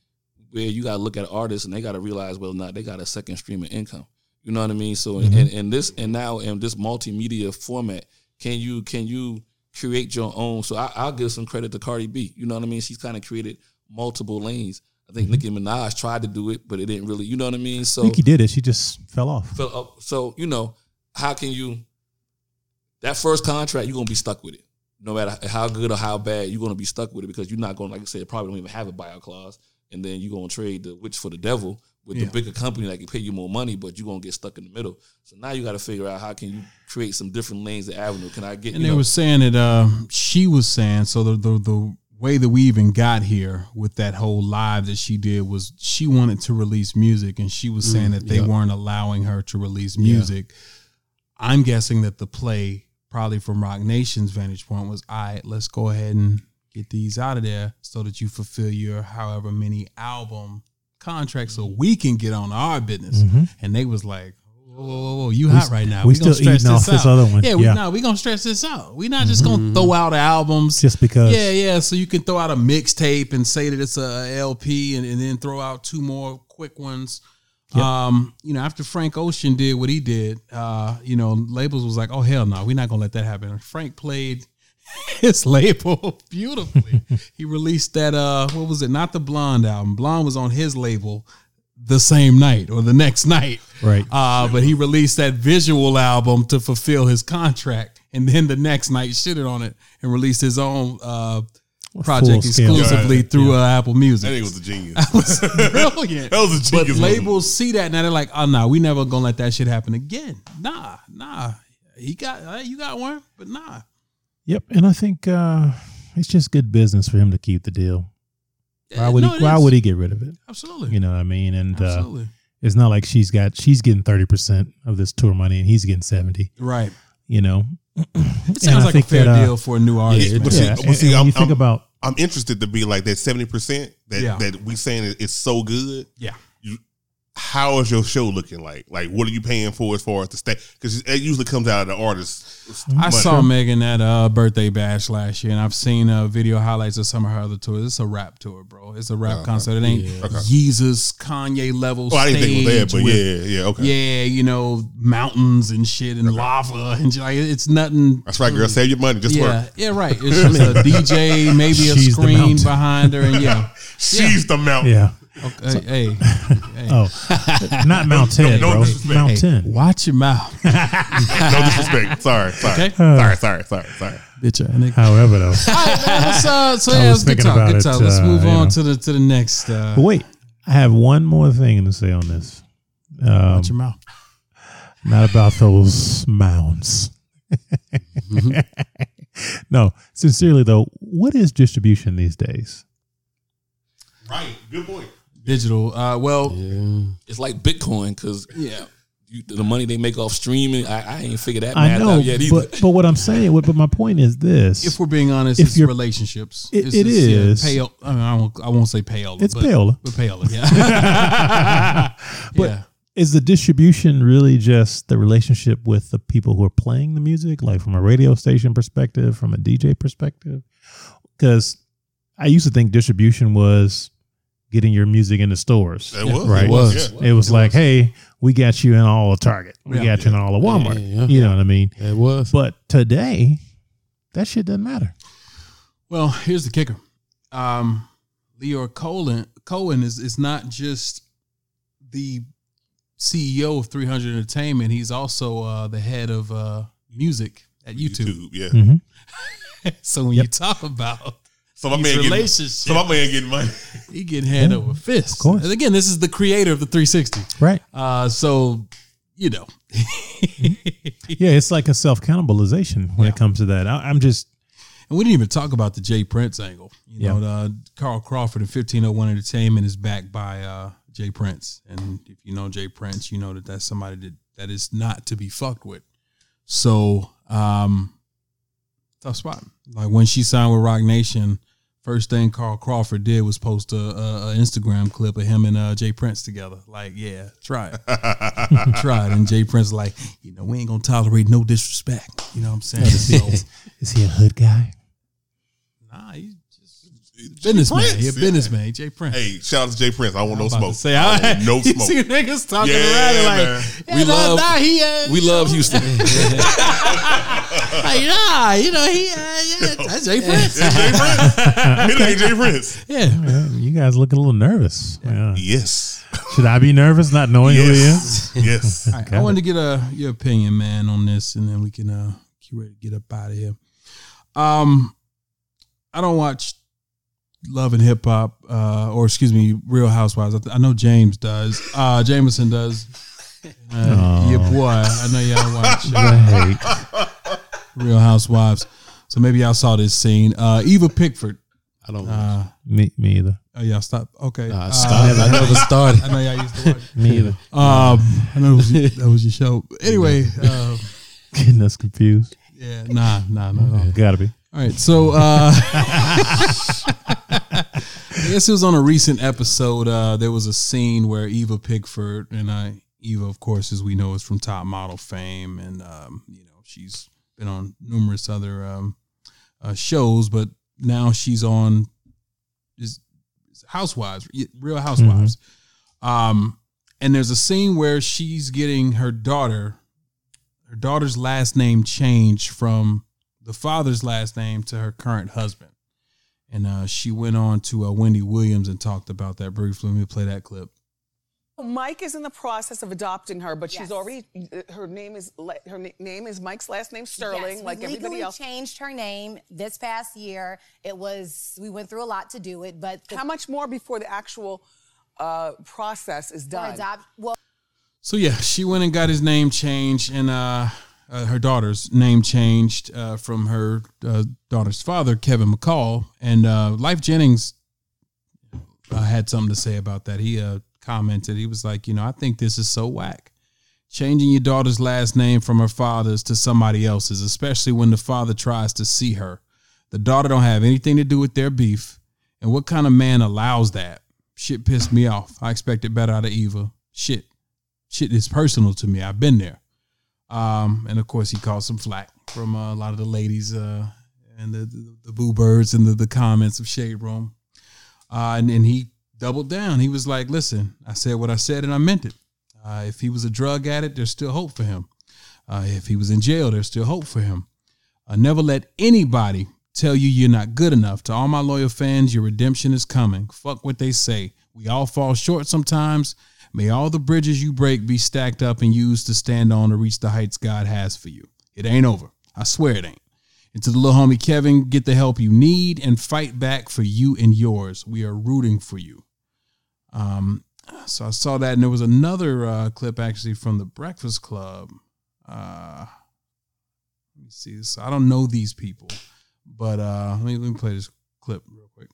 where you got to look at artists and they got to realize whether or not they got a second stream of income. You know what I mean? So Mm-hmm. and, and this and now in this multimedia format, can you can you create your own? So I, I'll give some credit to Cardi B. You know what I mean? She's kind of created multiple lanes. I think Nicki Minaj tried to do it, but it didn't really. You know what I mean? So Nicki did it. She just fell off. so, uh, so you know, how can you? That first contract, you're gonna be stuck with it. No matter how good or how bad, you're gonna be stuck with it because you're not gonna, like I said, probably don't even have a buyout clause, and then you're gonna trade the witch for the devil with Yeah. the bigger company that can pay you more money, but you're gonna get stuck in the middle. So now you got to figure out how can you create some different lanes of avenue. Can I get? and they know, were saying that uh, she was saying so the, the the way that we even got here with that whole live that she did was she wanted to release music and she was saying that they yeah. weren't allowing her to release music. I'm guessing that the play probably from Roc Nation's vantage point was all right, let's go ahead and get these out of there so that you fulfill your however many album contracts so we can get on our business. And they was like, Whoa, whoa, whoa, you hot s- right now. we gonna still eating off this other one. Yeah, we, Yeah. no, we gonna stretch this out. We're not just gonna throw out albums. Just because. yeah, yeah. So you can throw out a mixtape and say that it's a LP, and, and then throw out two more quick ones. Um, you know, after Frank Ocean did what he did, uh, you know, labels was like, "Oh hell no, we're not gonna let that happen." Frank played his label beautifully. he released that uh, what was it? Not the Blonde album. Blonde was on his label the same night or the next night. Right. Uh, but he released that visual album to fulfill his contract, and then the next night shitted on it and released his own uh, project exclusively Yeah. through uh, Apple Music. That nigga was a genius. was brilliant. That was a genius. but genius. labels see that now they're like, oh no, we never gonna let that shit happen again. Nah, nah. He got uh, you got one, but nah. Yep. And I think uh, it's just good business for him to keep the deal. Why would no, he? Why is. would he get rid of it? Absolutely. You know what I mean? And uh, Absolutely. it's not like she's got she's getting thirty percent of this tour money and he's getting seventy. right. You know, It sounds like a fair that, uh, deal for a new artist. Yeah, but see- yeah. but see, and when I'm- you think I'm- about I'm interested to be like that seventy percent that Yeah. that we saying is- is so good. yeah. How is your show looking like? Like, what are you paying for as far as the stay? Because it usually comes out of the artist. I saw Megan at a birthday bash last year, and I've seen uh, video highlights of some of her other tours. It's a rap tour, bro. It's a rap concert. It ain't Jesus Kanye level Oh, I didn't think it was there, stage but with- yeah, yeah, okay. yeah, you know, mountains and shit and lava and like it's nothing. That's right, girl. Save your money. Just Yeah, work. yeah, right. It's just a DJ, maybe a She's the screen behind her, and yeah. She's the mountain. yeah, Okay, hey, hey, oh, not Mount Ten, no bro, disrespect. Mount hey, Ten. watch your mouth, No disrespect. Sorry, sorry, Okay. sorry, sorry, sorry, sorry. bitch. ass nigga. However, though, All right, man. Let's, uh, so I yeah, was let's good thinking talk. about Good it, talk. Let's uh, move you on know. to the to the next. Uh, but wait, I have one more thing to say on this. Um, watch your mouth. not about those mounds. no, sincerely though, what is distribution these days? Right. Good point. Digital. Uh, well, Yeah. it's like Bitcoin because yeah. you, the money they make off streaming, I, I ain't figured that I math know, out yet either. but but what I'm saying, what, but my point is this: If we're being honest, If it's you're- relationships. It- it's, it it's, is. Yeah, payola. I, mean, I, won't, I won't say payola. It's but, payola. But payola, yeah. But yeah. is the distribution really just the relationship with the people who are playing the music, like from a radio station perspective, from a DJ perspective? Because I used to think distribution was getting your music in the stores. It was. Right. It was. Yeah. It was like, hey, we got you in all of Target. We Yeah. got you in all of Walmart. Yeah, yeah. You know what I mean? It was. But today, that shit doesn't matter. Well, here's the kicker. Um, Lyor Cohen Cohen is is not just the CEO of 300 Entertainment. He's also uh, the head of uh, music at YouTube. yeah. Mm-hmm. So when you talk about So my these man getting, so my man getting money. he getting hand over fist. Of course. And again, this is the creator of the 360. Right. Uh, so you know, Yeah, it's like a self cannibalization when it comes to that. I, I'm just And we didn't even talk about the J. Prince angle. You Yeah. know, the, Carl Crawford and 1501 Entertainment is backed by uh, J. Prince. And if you know J. Prince, you know that that's somebody that, that is not to be fucked with. So, um, tough spot. Like when she signed with Roc Nation, first thing Carl Crawford did was post a, a, a Instagram clip of him and uh, J. Prince together. Like, yeah, try it. try it. And J. Prince like, you know, we ain't gonna tolerate no disrespect. You know what I'm saying? So, is he a hood guy? Nah, he's just businessman. Prince, He a yeah. businessman. J. Prince. Hey, shout out to J. Prince. I want no I'm about smoke. Say, I I, want no you smoke. see niggas talking Yeah, around it like, man. We love- nah, he, uh, We love Houston. like, nah, you know, he, uh, yeah, that's J. Prince. J. Prince. it ain't J. Prince. yeah. Yeah, you guys look a little nervous. Yeah. Yes. Should I be nervous not knowing who he is? Yes. yes. All right, I wanted to get uh, your opinion, man, on this, and then we can uh, get ready to get up out of here. Um, I don't watch Love and Hip Hop, uh, or excuse me, Real Housewives. I, th- I know James does. Uh, Jameson does. Uh, Oh. Your boy, I know y'all watch The hate. Real Housewives. So maybe y'all saw this scene. Uh, Eva Pigford. I don't. Uh, Me, me either. oh, y'all stop. Okay. Nah, Uh, stop. I never started. I know y'all used to watch. Me either. Um, I know was, that was your show. Anyway, uh, Getting us confused. yeah, nah, nah, no, no. Gotta be. All right, so uh I guess it was on a recent episode. Uh there was a scene where Eva Pigford and I Eva, of course, as we know, is from top model fame and um, you know, she's been on numerous other um uh, shows, but now she's on is Housewives, Real Housewives. Um and there's a scene where she's getting her daughter her daughter's last name changed from the father's last name to her current husband. And uh, she went on to uh, Wendy Williams and talked about that briefly. Let me play that clip. Mike is in the process of adopting her, but she's already her name is her na- name is Mike's last name Sterling, Yes, like we everybody else. changed her name this past year. It was we went through a lot to do it, but the How much more before the actual uh, process is done? adopt well So yeah, she went and got his name changed, and uh, uh, her daughter's name changed uh, from her uh, daughter's father, Kevin McCall, and uh, Lyfe Jennings uh, had something to say about that. He uh, commented, he was like, you know, I think this is so whack. Changing your daughter's last name from her father's to somebody else's, especially when the father tries to see her. The daughter don't have anything to do with their beef. And what kind of man allows that? Shit pissed me off. I expected better out of Eva. Shit. Shit is personal to me. I've been there. Um, and of course, he caught some flack from uh, a lot of the ladies uh, and the, the, the boo birds and the, the comments of Shade Room. Uh, and, and he doubled down. He was like, listen, I said what I said and I meant it. Uh, if he was a drug addict, there's still hope for him. Uh, if he was in jail, there's still hope for him. Uh, never let anybody tell you you're not good enough. To all my loyal fans, your redemption is coming. Fuck what they say. We all fall short sometimes. May all the bridges you break be stacked up and used to stand on to reach the heights God has for you. It ain't over. I swear it ain't. And to the little homie Kevin, get the help you need and fight back for you and yours. We are rooting for you. Um, so I saw that, and there was another uh, clip actually from the Breakfast Club. Uh, let me see this. I don't know these people, but uh, let me let me play this clip real quick.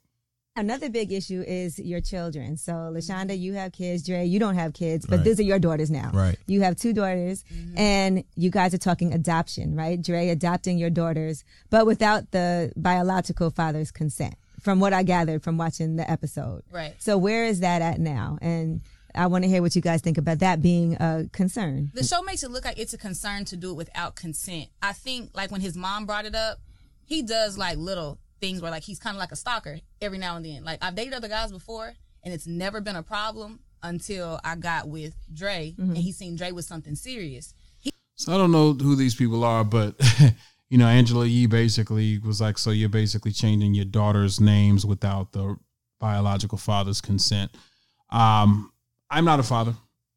Another big issue is your children. So, Lashonda, you have kids. Dre, you don't have kids, but Right. these are your daughters now. Right. You have two daughters, and you guys are talking adoption, right? Dre adopting your daughters, but without the biological father's consent, from what I gathered from watching the episode. Right. So, where is that at now? And I want to hear what you guys think about that being a concern. The show makes it look like it's a concern to do it without consent. I think like when his mom brought it up, he does like little things where like he's kind of like a stalker every now and then. Like I've dated other guys before and it's never been a problem until I got with Dre mm-hmm. and he seen Dre with something serious. He- So I don't know who these people are, but you know, Angela Yee basically was like, so you're basically changing your daughter's names without the biological father's consent. Um, I'm not a father,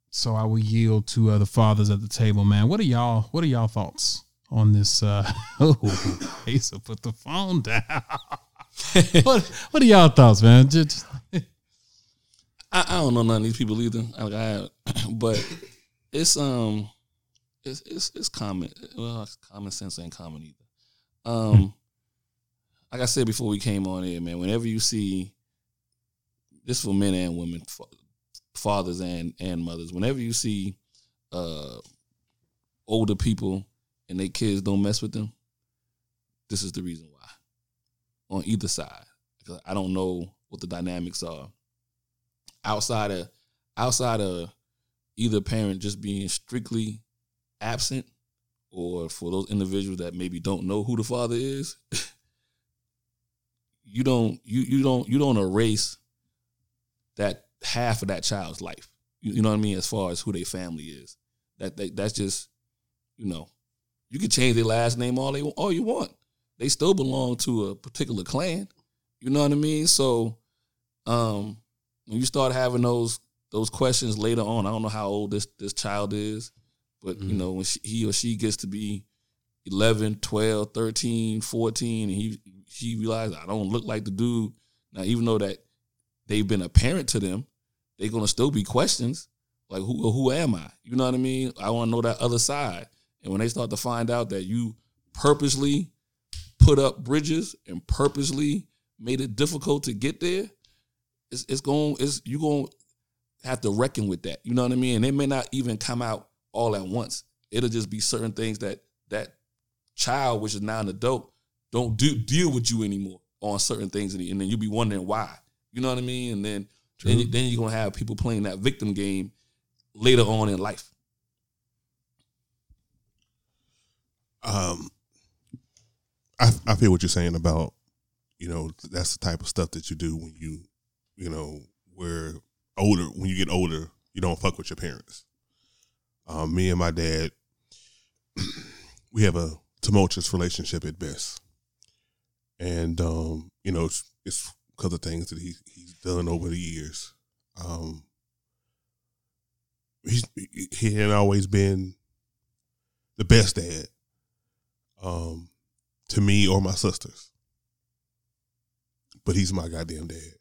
so I will yield to uh, the fathers at the table. Man, what are y'all? What are y'all thoughts on this. Uh, oh, Asa put the phone down. what What are y'all thoughts, man? Just, I, I don't know none of these people either. Like I, but it's um, it's it's it's common. Well, it's common sense ain't common either. Um, like I said before we came on here, man. Whenever you see this for men and women, fathers and and mothers. Whenever you see uh older people and their kids don't mess with them, this is the reason why. On either side, because I don't know what the dynamics are outside of outside of either parent just being strictly absent, or for those individuals that maybe don't know who the father is. you don't you you don't you don't erase that half of that child's life. You, you know what I mean? As far as who their family is, that they, that's just you know, you can change their last name all they all you want. They still belong to a particular clan. You know what I mean? So, um, when you start having those those questions later on, I don't know how old this this child is, but you mm-hmm. know when she, he or she gets to be 11, 12, 13, 14 and he she realized I don't look like the dude. Now even though that they've been a parent to them, they're gonna still be questions like who who am I? You know what I mean? I want to know that other side. And when they start to find out that you purposely put up bridges and purposely made it difficult to get there, it's it's going it's you going to have to reckon with that. You know what I mean? And it may not even come out all at once. It'll just be certain things that that child, which is now an adult, don't do deal with you anymore on certain things, and then you'll be wondering why. You know what I mean? And then then, then you're gonna have people playing that victim game later on in life. Um, I I feel what you're saying about you know that's the type of stuff that you do when you you know where older when you get older you don't fuck with your parents. Um, me and my dad, we have a tumultuous relationship at best, and um, you know it's, because of things that he he's done over the years. Um, he's he had always been the best dad um, to me or my sisters. But he's my goddamn dad.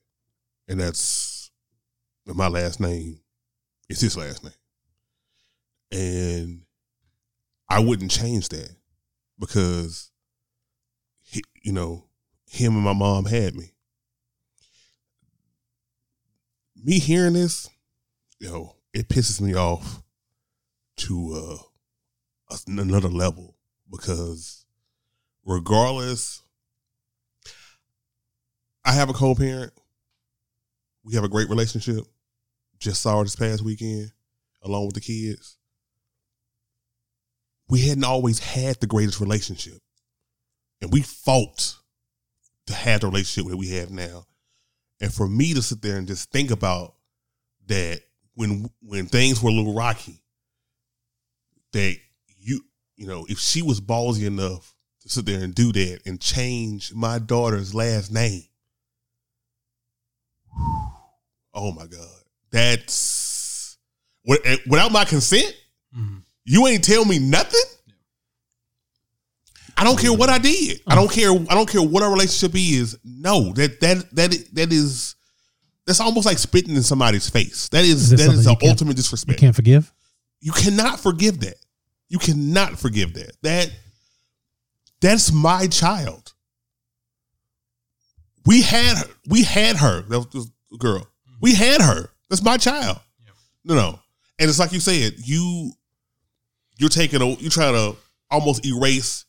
And that's my last name. It's his last name. And I wouldn't change that because, he, you know, him and my mom had me. Me hearing this, you know, it pisses me off to uh, another level because regardless I have a co-parent. We have a great relationship. Just saw her this past weekend along with the kids. We hadn't always had the greatest relationship. And we fought to have the relationship that we have now. And for me to sit there and just think about that when when things were a little rocky, that you you know, if she was ballsy enough to sit there and do that and change my daughter's last name. Oh my God. That's without my consent, you ain't tell me nothing. I don't care what I did. I don't care. I don't care what our relationship is. No, that that that that is that's almost like spitting in somebody's face. That is Is that that is something the you can't- ultimate You disrespect. can't forgive. You cannot forgive that. You cannot forgive that. That that's my child. We had her. We had her. That was this girl. We had her. That's my child. No, no. And it's like you said. You you're taking a. You trying to almost erase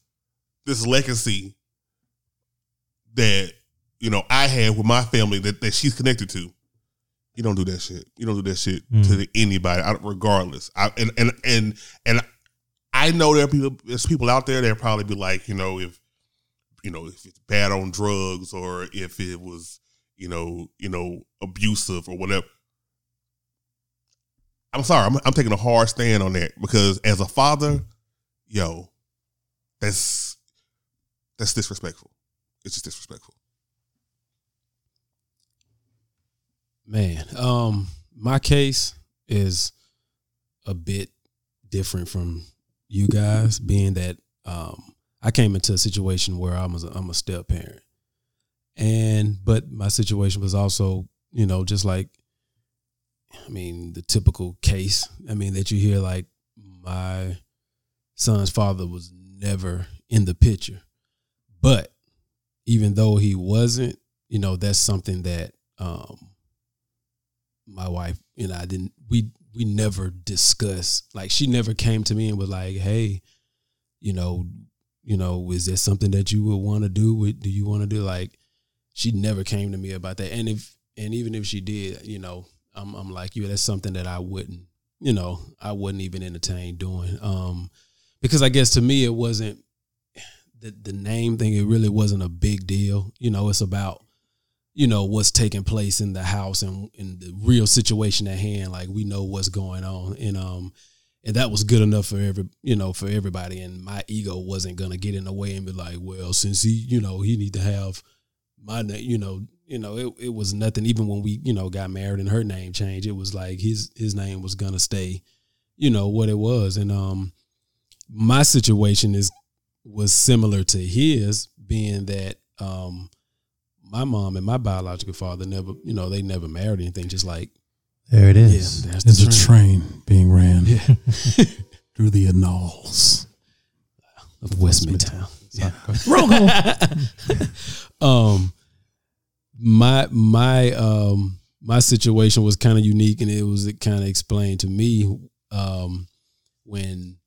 this legacy that you know I had with my family that, that she's connected to. You don't do that shit. You don't do that shit Mm. to anybody, I, regardless. I, and and and and I know there are people. There's people out there that probably be like, you know, if you know if it's bad on drugs or if it was, you know, you know, abusive or whatever. I'm sorry. I'm, I'm taking a hard stand on that because as a father, yo, that's that's disrespectful. It's just disrespectful. Man, um, my case is a bit different from you guys, being that um, I came into a situation where I was a, I'm a step parent, and but my situation was also you know just like I mean the typical case. I mean that you hear like my son's father was never in the picture, but even though he wasn't, you know that's something that um, my wife and I didn't we we never discussed. Like she never came to me and was like hey you know you know is there something that you would want to do with do you want to do? Like she never came to me about that. And if and even if she did you know I'm I'm like you. That's something that I wouldn't you know I wouldn't even entertain doing. Um because I guess to me it wasn't the the name thing it really wasn't a big deal. You know it's about you know what's taking place in the house and in the real situation at hand. Like we know what's going on. And um and that was good enough for every you know for everybody. And my ego wasn't gonna get in the way and be like well since he you know he need to have my name you know you know it, it was nothing even when we you know got married and her name changed it was like his his name was gonna stay you know what it was and um my situation is was similar to his being that um my mom and my biological father never, you know, they never married anything. Just like there it is. Yeah, there's, the a train being ran through the annals. of West Midtown. Yeah. um, my my um my situation was kind of unique, and it was kind of explained to me um when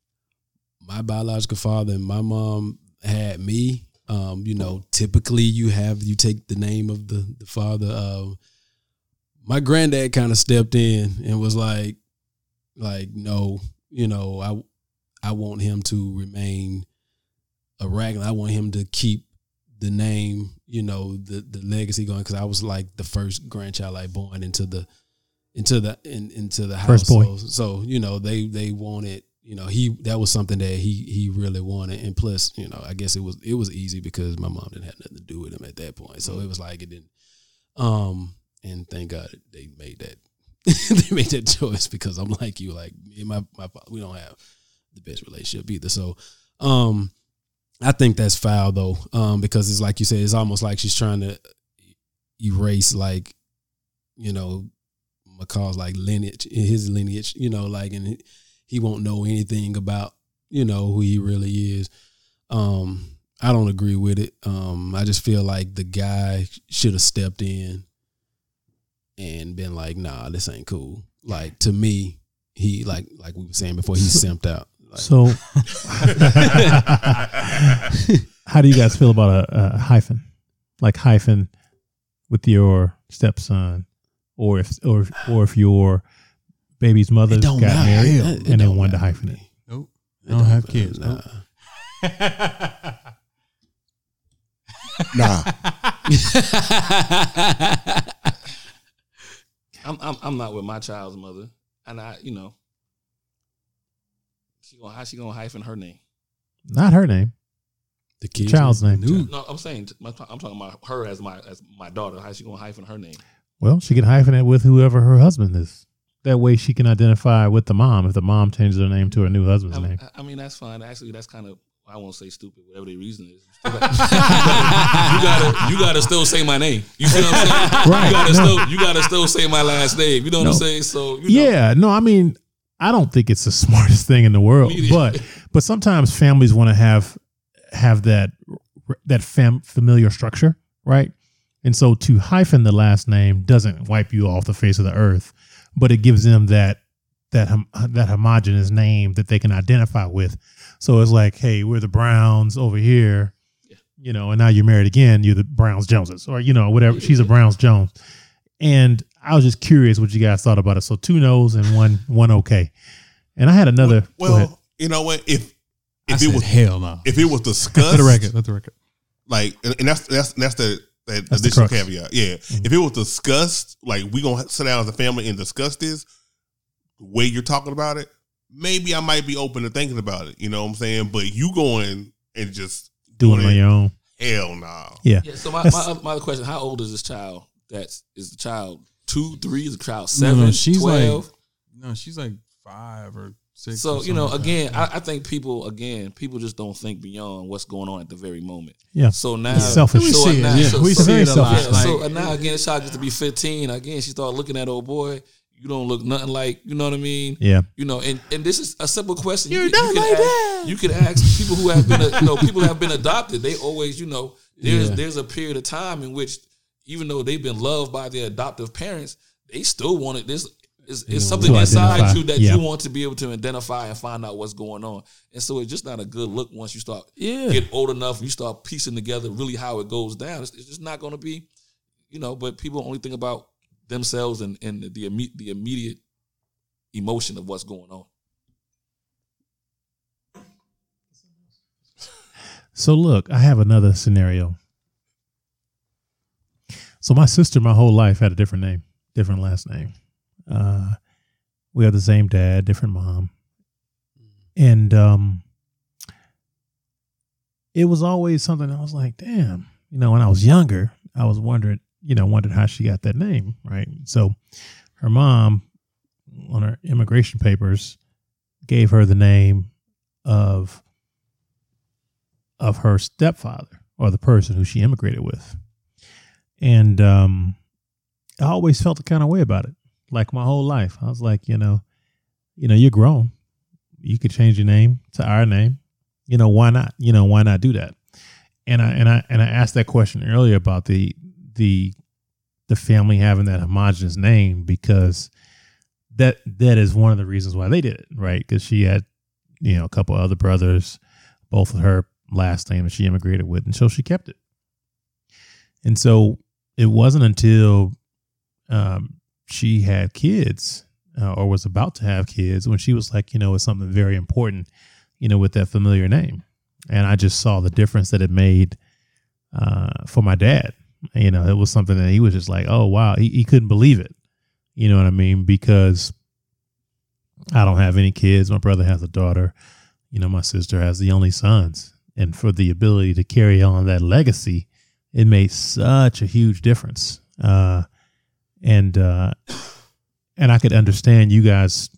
my biological father and my mom had me um, you know, typically you have you take the name of the the father. Um, my granddad kind of stepped in and was like, like, no, you know, I I want him to remain a Ragland. I want him to keep the name, you know, the the legacy going because I was like the first grandchild like born into the into the in, into the boy. household. So you know they they wanted you know he that was something that he he really wanted and plus you know i guess it was it was easy because my mom didn't have nothing to do with him at that point so it was like it didn't um and thank god they made that they made that choice because i'm like you like me and my my we don't have the best relationship either so um i think that's foul though um because it's like you said it's almost like she's trying to erase like you know McCall's like lineage his lineage you know like and he won't know anything about you know who he really is. Um i don't agree with it. Um i just feel like the guy should have stepped in and been like nah this ain't cool. Like to me he like like we were saying before he simped out like, So, how do you guys feel about a, a hyphen, like hyphen, with your stepson, or if or or if your baby's mother got matter. married It- it and they don't wanted to matter. hyphen it? Nope. I don't have kids. nah. Nope. Nah. I'm, I'm I'm not with my child's mother, and I, you know, she gonna how she gonna hyphen her name? Not her name, the kid child's name. No, I'm saying I'm talking about her as my as my daughter. How she gonna hyphen her name? Well, she can hyphen it with whoever her husband is. That way, she can identify with the mom if the mom changes her name to her new husband's I, name. I- I mean, that's fine. Actually, that's kind of I won't say stupid, whatever the reason is. you gotta you gotta still say my name. You see what I'm saying? Right, You gotta no. still you gotta still say my last name. You know what I'm saying? So you know, Yeah, no, I mean, I don't think it's the smartest thing in the world, but but sometimes families want to have have that that fam, familiar structure, right? And so to hyphen the last name doesn't wipe you off the face of the earth, but it gives them that that hom- that homogenous name that they can identify with. So it's like, hey, we're the Browns over here, you know, and now you're married again. You're the Browns Joneses, or you know, whatever. She's a Browns Jones, and I was just curious what you guys thought about it. So two no's and one one okay. And I had another. go Well, you know what? If I if said it was hell no. if it was discussed, Let the record. Let the record. like, and and that's that's that's the that That's additional crux. caveat. Yeah, mm-hmm. if it was discussed, like we gonna sit down as a family and discuss this, the way you're talking about it, maybe I might be open to thinking about it. You know what I'm saying? But you going and just doing it on your own. hell no. Yeah. Yeah. So my, my, my other question: How old is this child? That's the child two, three? Is the child No, seven? no, she's 12? like no, she's like five or six. So or you know, something like again, I, I think people again people just don't think beyond what's going on at the very moment. Yeah. So now, It's selfish. So We see it, now, yeah. so, We so, see it a lot. yeah, Like- so now again, this child gets to be fifteen. Again, she started looking at old boy. You don't look nothing like. You know what I mean? Yeah. You know, and, and this is a simple question. You're you, can- not you like ask, that. You can ask people who have been, you know, people who have been adopted. They always, you know, there's Yeah. there's a period of time in which, even though they've been loved by their adoptive parents, they still wanted. This is it's something inside identify. you that Yeah. you want to be able to identify and find out what's going on. And so it's just not a good look once you start Yeah. get old enough. You start piecing together really how it goes down. It's, it's just not going to be, you know. But people only think about themselves and and the imme- the immediate emotion of what's going on. So look, I have another scenario. So my sister, my whole life had a different name, different last name. Uh, we have the same dad, different mom, and um, it was always something I was like, damn. You know, when I was younger, I was wondering, you know, wondered how she got that name, right? So her mom, on her immigration papers, gave her the name of of her stepfather or the person who she immigrated with. And um, I always felt the kind of way about it. Like my whole life, I was like, you know, you know, you're grown. You could change your name to our name. You know, why not? You know, why not do that? And I and I and I asked that question earlier about the the the family having that homogenous name because that that is one of the reasons why they did it, right? Because she had, you know, a couple other brothers, both of her last name that she immigrated with, and so she kept it. And so it wasn't until um, she had kids uh, or was about to have kids when she was like, you know, it's something very important, you know, with that familiar name. And I just saw the difference that it made uh, for my dad. You know, it was something that he was just like, oh, wow, he, he couldn't believe it. You know what I mean? Because I don't have any kids. My brother has a daughter. You know, my sister has the only sons. And for the ability to carry on that legacy, it made such a huge difference. Uh, and uh, and I could understand you guys.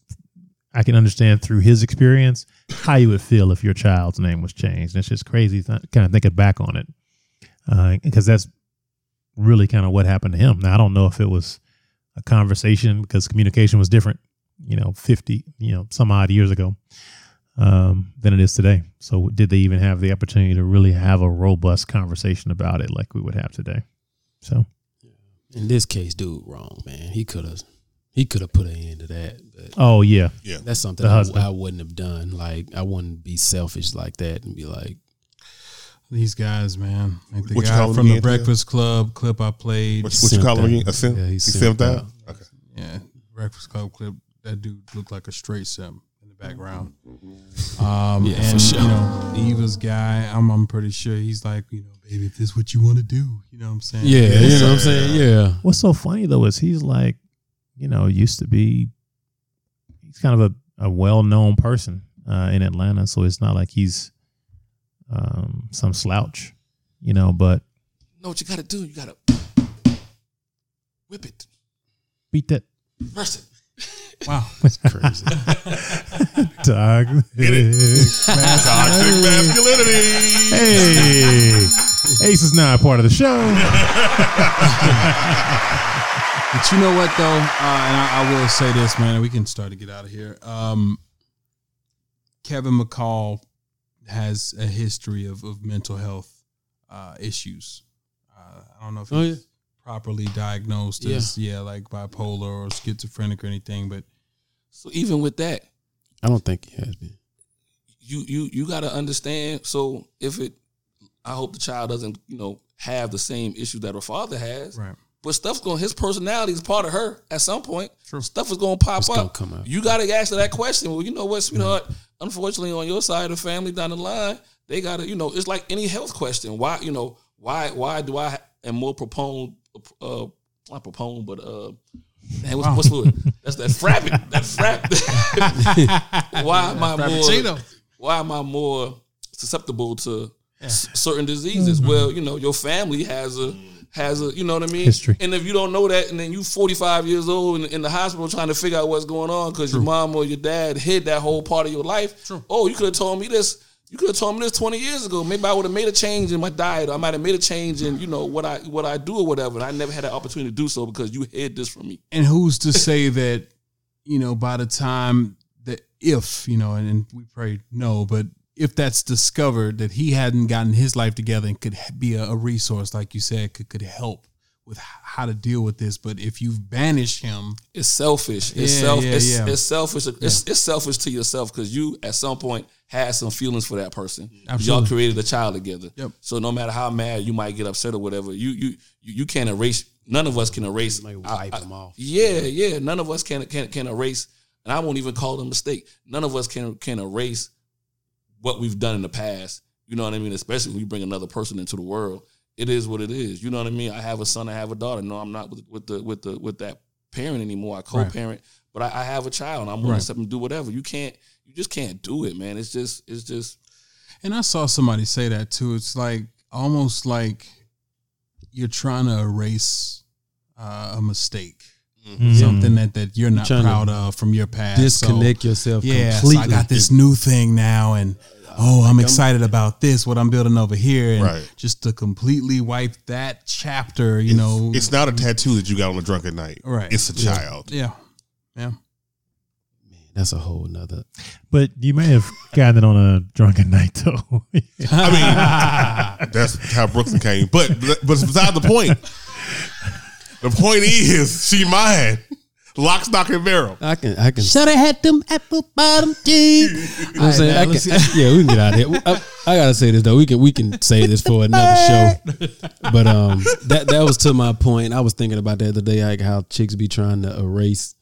I can understand through his experience how you would feel if your child's name was changed. And it's just crazy, th- kind of thinking back on it, because that's really kind of what happened to him. Now I don't know if it was a conversation because communication was different, you know, fifty, you know, some odd years ago um, than it is today. So did they even have the opportunity to really have a robust conversation about it like we would have today? So In this case, dude, wrong, man. He could have, he could have put an end to that. But Oh, yeah. Yeah. that's something I. I wouldn't have done. Like I wouldn't be selfish like that and be like, These guys, man. Like the What guy call from the again, Theo? Breakfast Club clip I played. What, what you call him again? A simp? Yeah, he he's simped simped out. out. Okay. Yeah, Breakfast Club clip. That dude looked like a straight simp in the background. Um, Yeah, for and sure. you know, Eva's guy. I'm, I'm pretty sure he's like, you know, baby, if this is what you want to do, you know what I'm saying? yeah, you know what I'm saying? Yeah. what's so funny though is he's like, you know, used to be, he's kind of a, a well known person uh, in Atlanta. So it's not like he's um, some slouch, you know, but know what you got to do? You got to whip it, beat that. press it. Wow. that's crazy. Dog. Toxic masculinity. Hey, Ace is not a part of the show. But you know what though, uh, and I, I will say this, man, we can start to get out of here. Um, Kevin McCall has a history of, of mental health uh, issues. Uh, I don't know if Oh, he's properly diagnosed Yeah. as yeah, like bipolar or schizophrenic or anything, but So even with that, I don't think he has been. you you you got to understand. So if it, I hope the child doesn't you know have the same issue that her father has. right. But stuff's going. His personality is part of her. At some point, stuff is going to pop It's up. come out. You got to answer that question. Well, you know what, sweetheart? Unfortunately, on your side of the family down the line, they got to. You know, it's like any health question. Why? You know, why? Why do I am more proponed? Uh, not proponed, but uh, man, what's, what's the word? That's that frap. That frap. why am I more? Why am I more susceptible to s- certain diseases? Well, you know, your family has a has a, you know what I mean? History. And if you don't know that, and then you 45 years old in, in the hospital trying to figure out what's going on because your mom or your dad hid that whole part of your life. Oh, you could have told me this. You could have told me this 20 years ago. Maybe I would have made a change in my diet. Or I might have made a change in, you know, what I what I do or whatever. And I never had an opportunity to do so because you hid this from me. And who's to say that, you know, by the time that if, you know, and, and we pray no, but if that's discovered that he hadn't gotten his life together and could be a, a resource, like you said, could, could help with how to deal with this. But if you've banished him, It's selfish. It's Yeah, self. yeah, it's, yeah. it's selfish. It's, it's selfish to yourself because you at some point had some feelings for that person. Y'all created a child together. Yep. So no matter how mad you might get upset or whatever, you you you, you can't erase. None of us can erase. Like I- wipe I- them off. Yeah, yeah. None of us can can can erase, and I won't even call it a mistake. None of us can can erase what we've done in the past. You know what I mean? Especially when you bring another person into the world. It is what it is. You know what I mean? I have a son, I have a daughter. No, I'm not with, with the with the with that parent anymore. I co-parent, but I, I have a child. and I'm willing Right. to step and do whatever. You can't. You just can't do it, man. It's just. It's just. and I saw somebody say that too. It's like almost like you're trying to erase uh, a mistake, Mhm. something that, that you're not trying to proud of from your past. disconnect So, yourself yeah, so completely. I got this new thing now, and oh, I'm excited about this. What I'm building over here, and Right. just to completely wipe that chapter, you know, It's not a tattoo that you got on a drunken night. Right. It's a Yeah. child. yeah, yeah. That's a whole nother. But you may have gotten it on a drunken night, though. I mean, that's how Brooklyn came. But but beside the point. The point is, she mine. Lock, stock, and barrel. I can. I can. Should have had them apple bottom jeans. You know what I'm saying? I can, I- yeah, we can get out of here. I, I gotta say this though. We can we can say this for another show. But um, that that was to my point. I was thinking about that the other day, like how chicks be trying to erase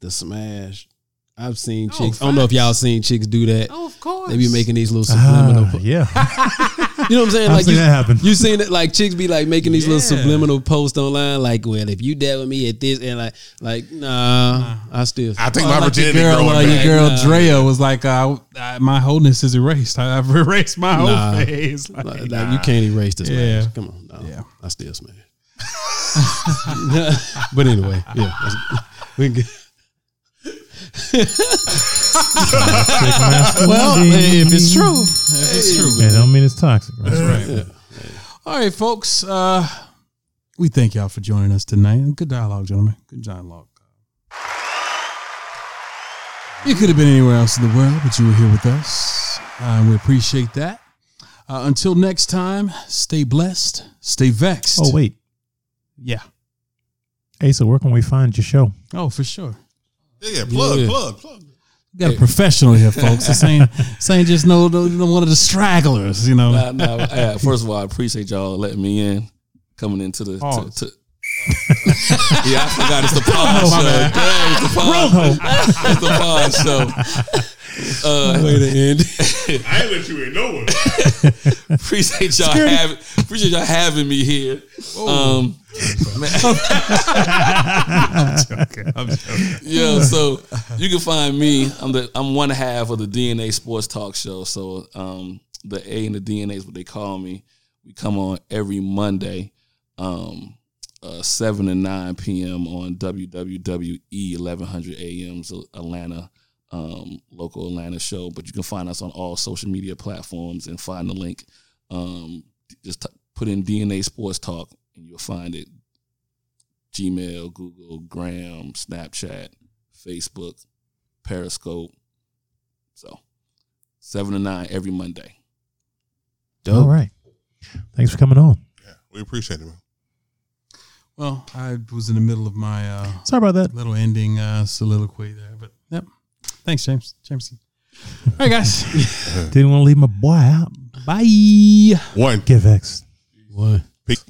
the smash. I've seen Oh, chicks. I don't know if y'all seen chicks do that. Oh, of course. They be making these little subliminal. Ah, yeah. You know what I'm saying? I've like seen you, that happen. You seen it? Like chicks be like making these little subliminal posts online, like, "Well, if you dealt with me at this," and like, like, nah, I still. I think Well, my like your girl, growing uh, your girl Nah. Drea was like, uh, uh, "My wholeness is erased. I, have erased my whole Nah. face." Like, Like, like, you can't erase this. Yeah. Yeah. Come on. No, Yeah. I still smash. but anyway, yeah. We can get, well, if it's true, if it's true. Yeah, don't mean it's toxic. Right? That's right. All right, folks. Uh, we thank y'all for joining us tonight. Good dialogue, gentlemen. Good dialogue. You could have been anywhere else in the world, but you were here with us. Uh, we appreciate that. Uh, until next time, stay blessed, stay vexed. Oh wait, yeah. hey, so where can we find your show? Oh, for sure. Yeah, yeah, plug, Yeah. plug, plug. We got a professional here, folks. This ain't, this ain't just no, no, no one of the stragglers, you know. Nah, nah, first of all, I appreciate y'all letting me in, coming into the. To, to, yeah, I forgot it's the pause my show. bad. Dang, it's the pause. it's the pause show. Uh, way to end. I ain't let you in no one. appreciate y'all having appreciate y'all having me here. Um, I'm joking. I'm joking. yeah, so you can find me. I'm the I'm one half of the DNA Sports Talk Show. So um, the A and the DNA is what they call me. We come on every Monday, um, uh, seven and nine p.m. on WWWE eleven hundred a.m.'s Atlanta. Um, local Atlanta show, but you can find us on all social media platforms and find the link. Um, just t- put in DNA Sports Talk and you'll find it. Gmail, Google, Gram, Snapchat, Facebook, Periscope. So seven to nine every Monday. All right. Thanks for coming on. Yeah, we appreciate it, man. Well, I was in the middle of my uh, Sorry about that. little ending uh, soliloquy there, but yep. Thanks, James. Jameson. All right, guys. Didn't want to leave my boy out. Bye. One. Get vexed. What?